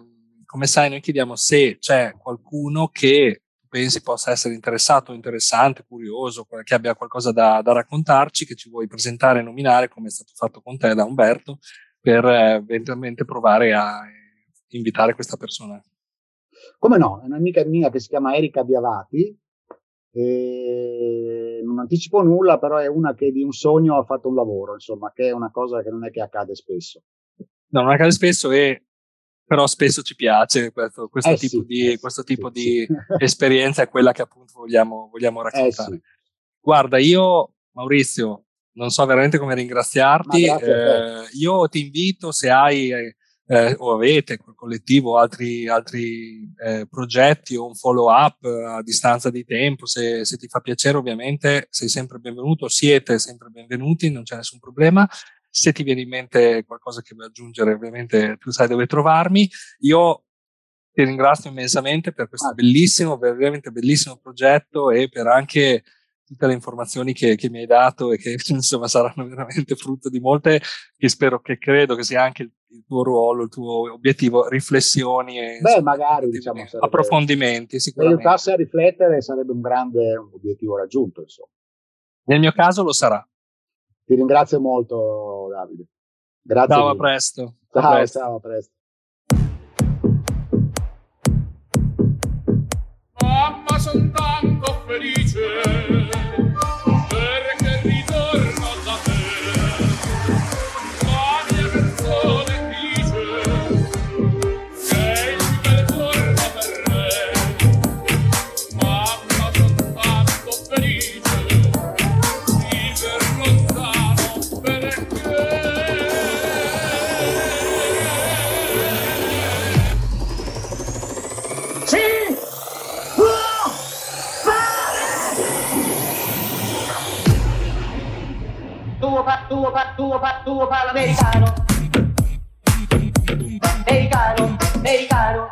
come sai noi chiediamo se c'è qualcuno che pensi possa essere interessato, interessante, curioso, che abbia qualcosa da, da raccontarci, che ci vuoi presentare e nominare, come è stato fatto con te da Umberto, per eventualmente provare a invitare questa persona. Come no, è un'amica mia che si chiama Erika Biavati, e non anticipo nulla, però è una che di un sogno ha fatto un lavoro, insomma, che è una cosa che non è che accade spesso. No, non accade spesso e però spesso ci piace questo, questo eh tipo, sì, di, eh questo tipo sì, di sì. esperienza, è quella che appunto vogliamo, vogliamo eh raccontare. Eh Guarda, io Maurizio, non so veramente come ringraziarti, eh, io ti invito se hai eh, o avete col collettivo altri, altri progetti o un follow up a distanza di tempo, se, se, ti fa piacere ovviamente sei sempre benvenuto, siete sempre benvenuti, non c'è nessun problema. Se ti viene in mente qualcosa che vuoi aggiungere, ovviamente tu sai dove trovarmi. Io Ti ringrazio immensamente per questo bellissimo, veramente bellissimo progetto e per anche tutte le informazioni che, che, mi hai dato e che insomma saranno veramente frutto di molte, che spero che credo che sia anche il tuo ruolo, il tuo obiettivo, riflessioni e Beh, insomma, magari, diciamo, sarebbe, approfondimenti. Sicuramente. Se aiutasse a riflettere sarebbe un grande obiettivo raggiunto. Insomma. Nel mio caso lo sarà. Ti ringrazio molto, Davide. Grazie. Ciao, a presto. Ciao, a presto. ciao, a presto. Mamma, sono tanto felice. tuvo para tuvo para tuvo americano. Americano, americano.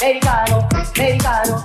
Americano, americano.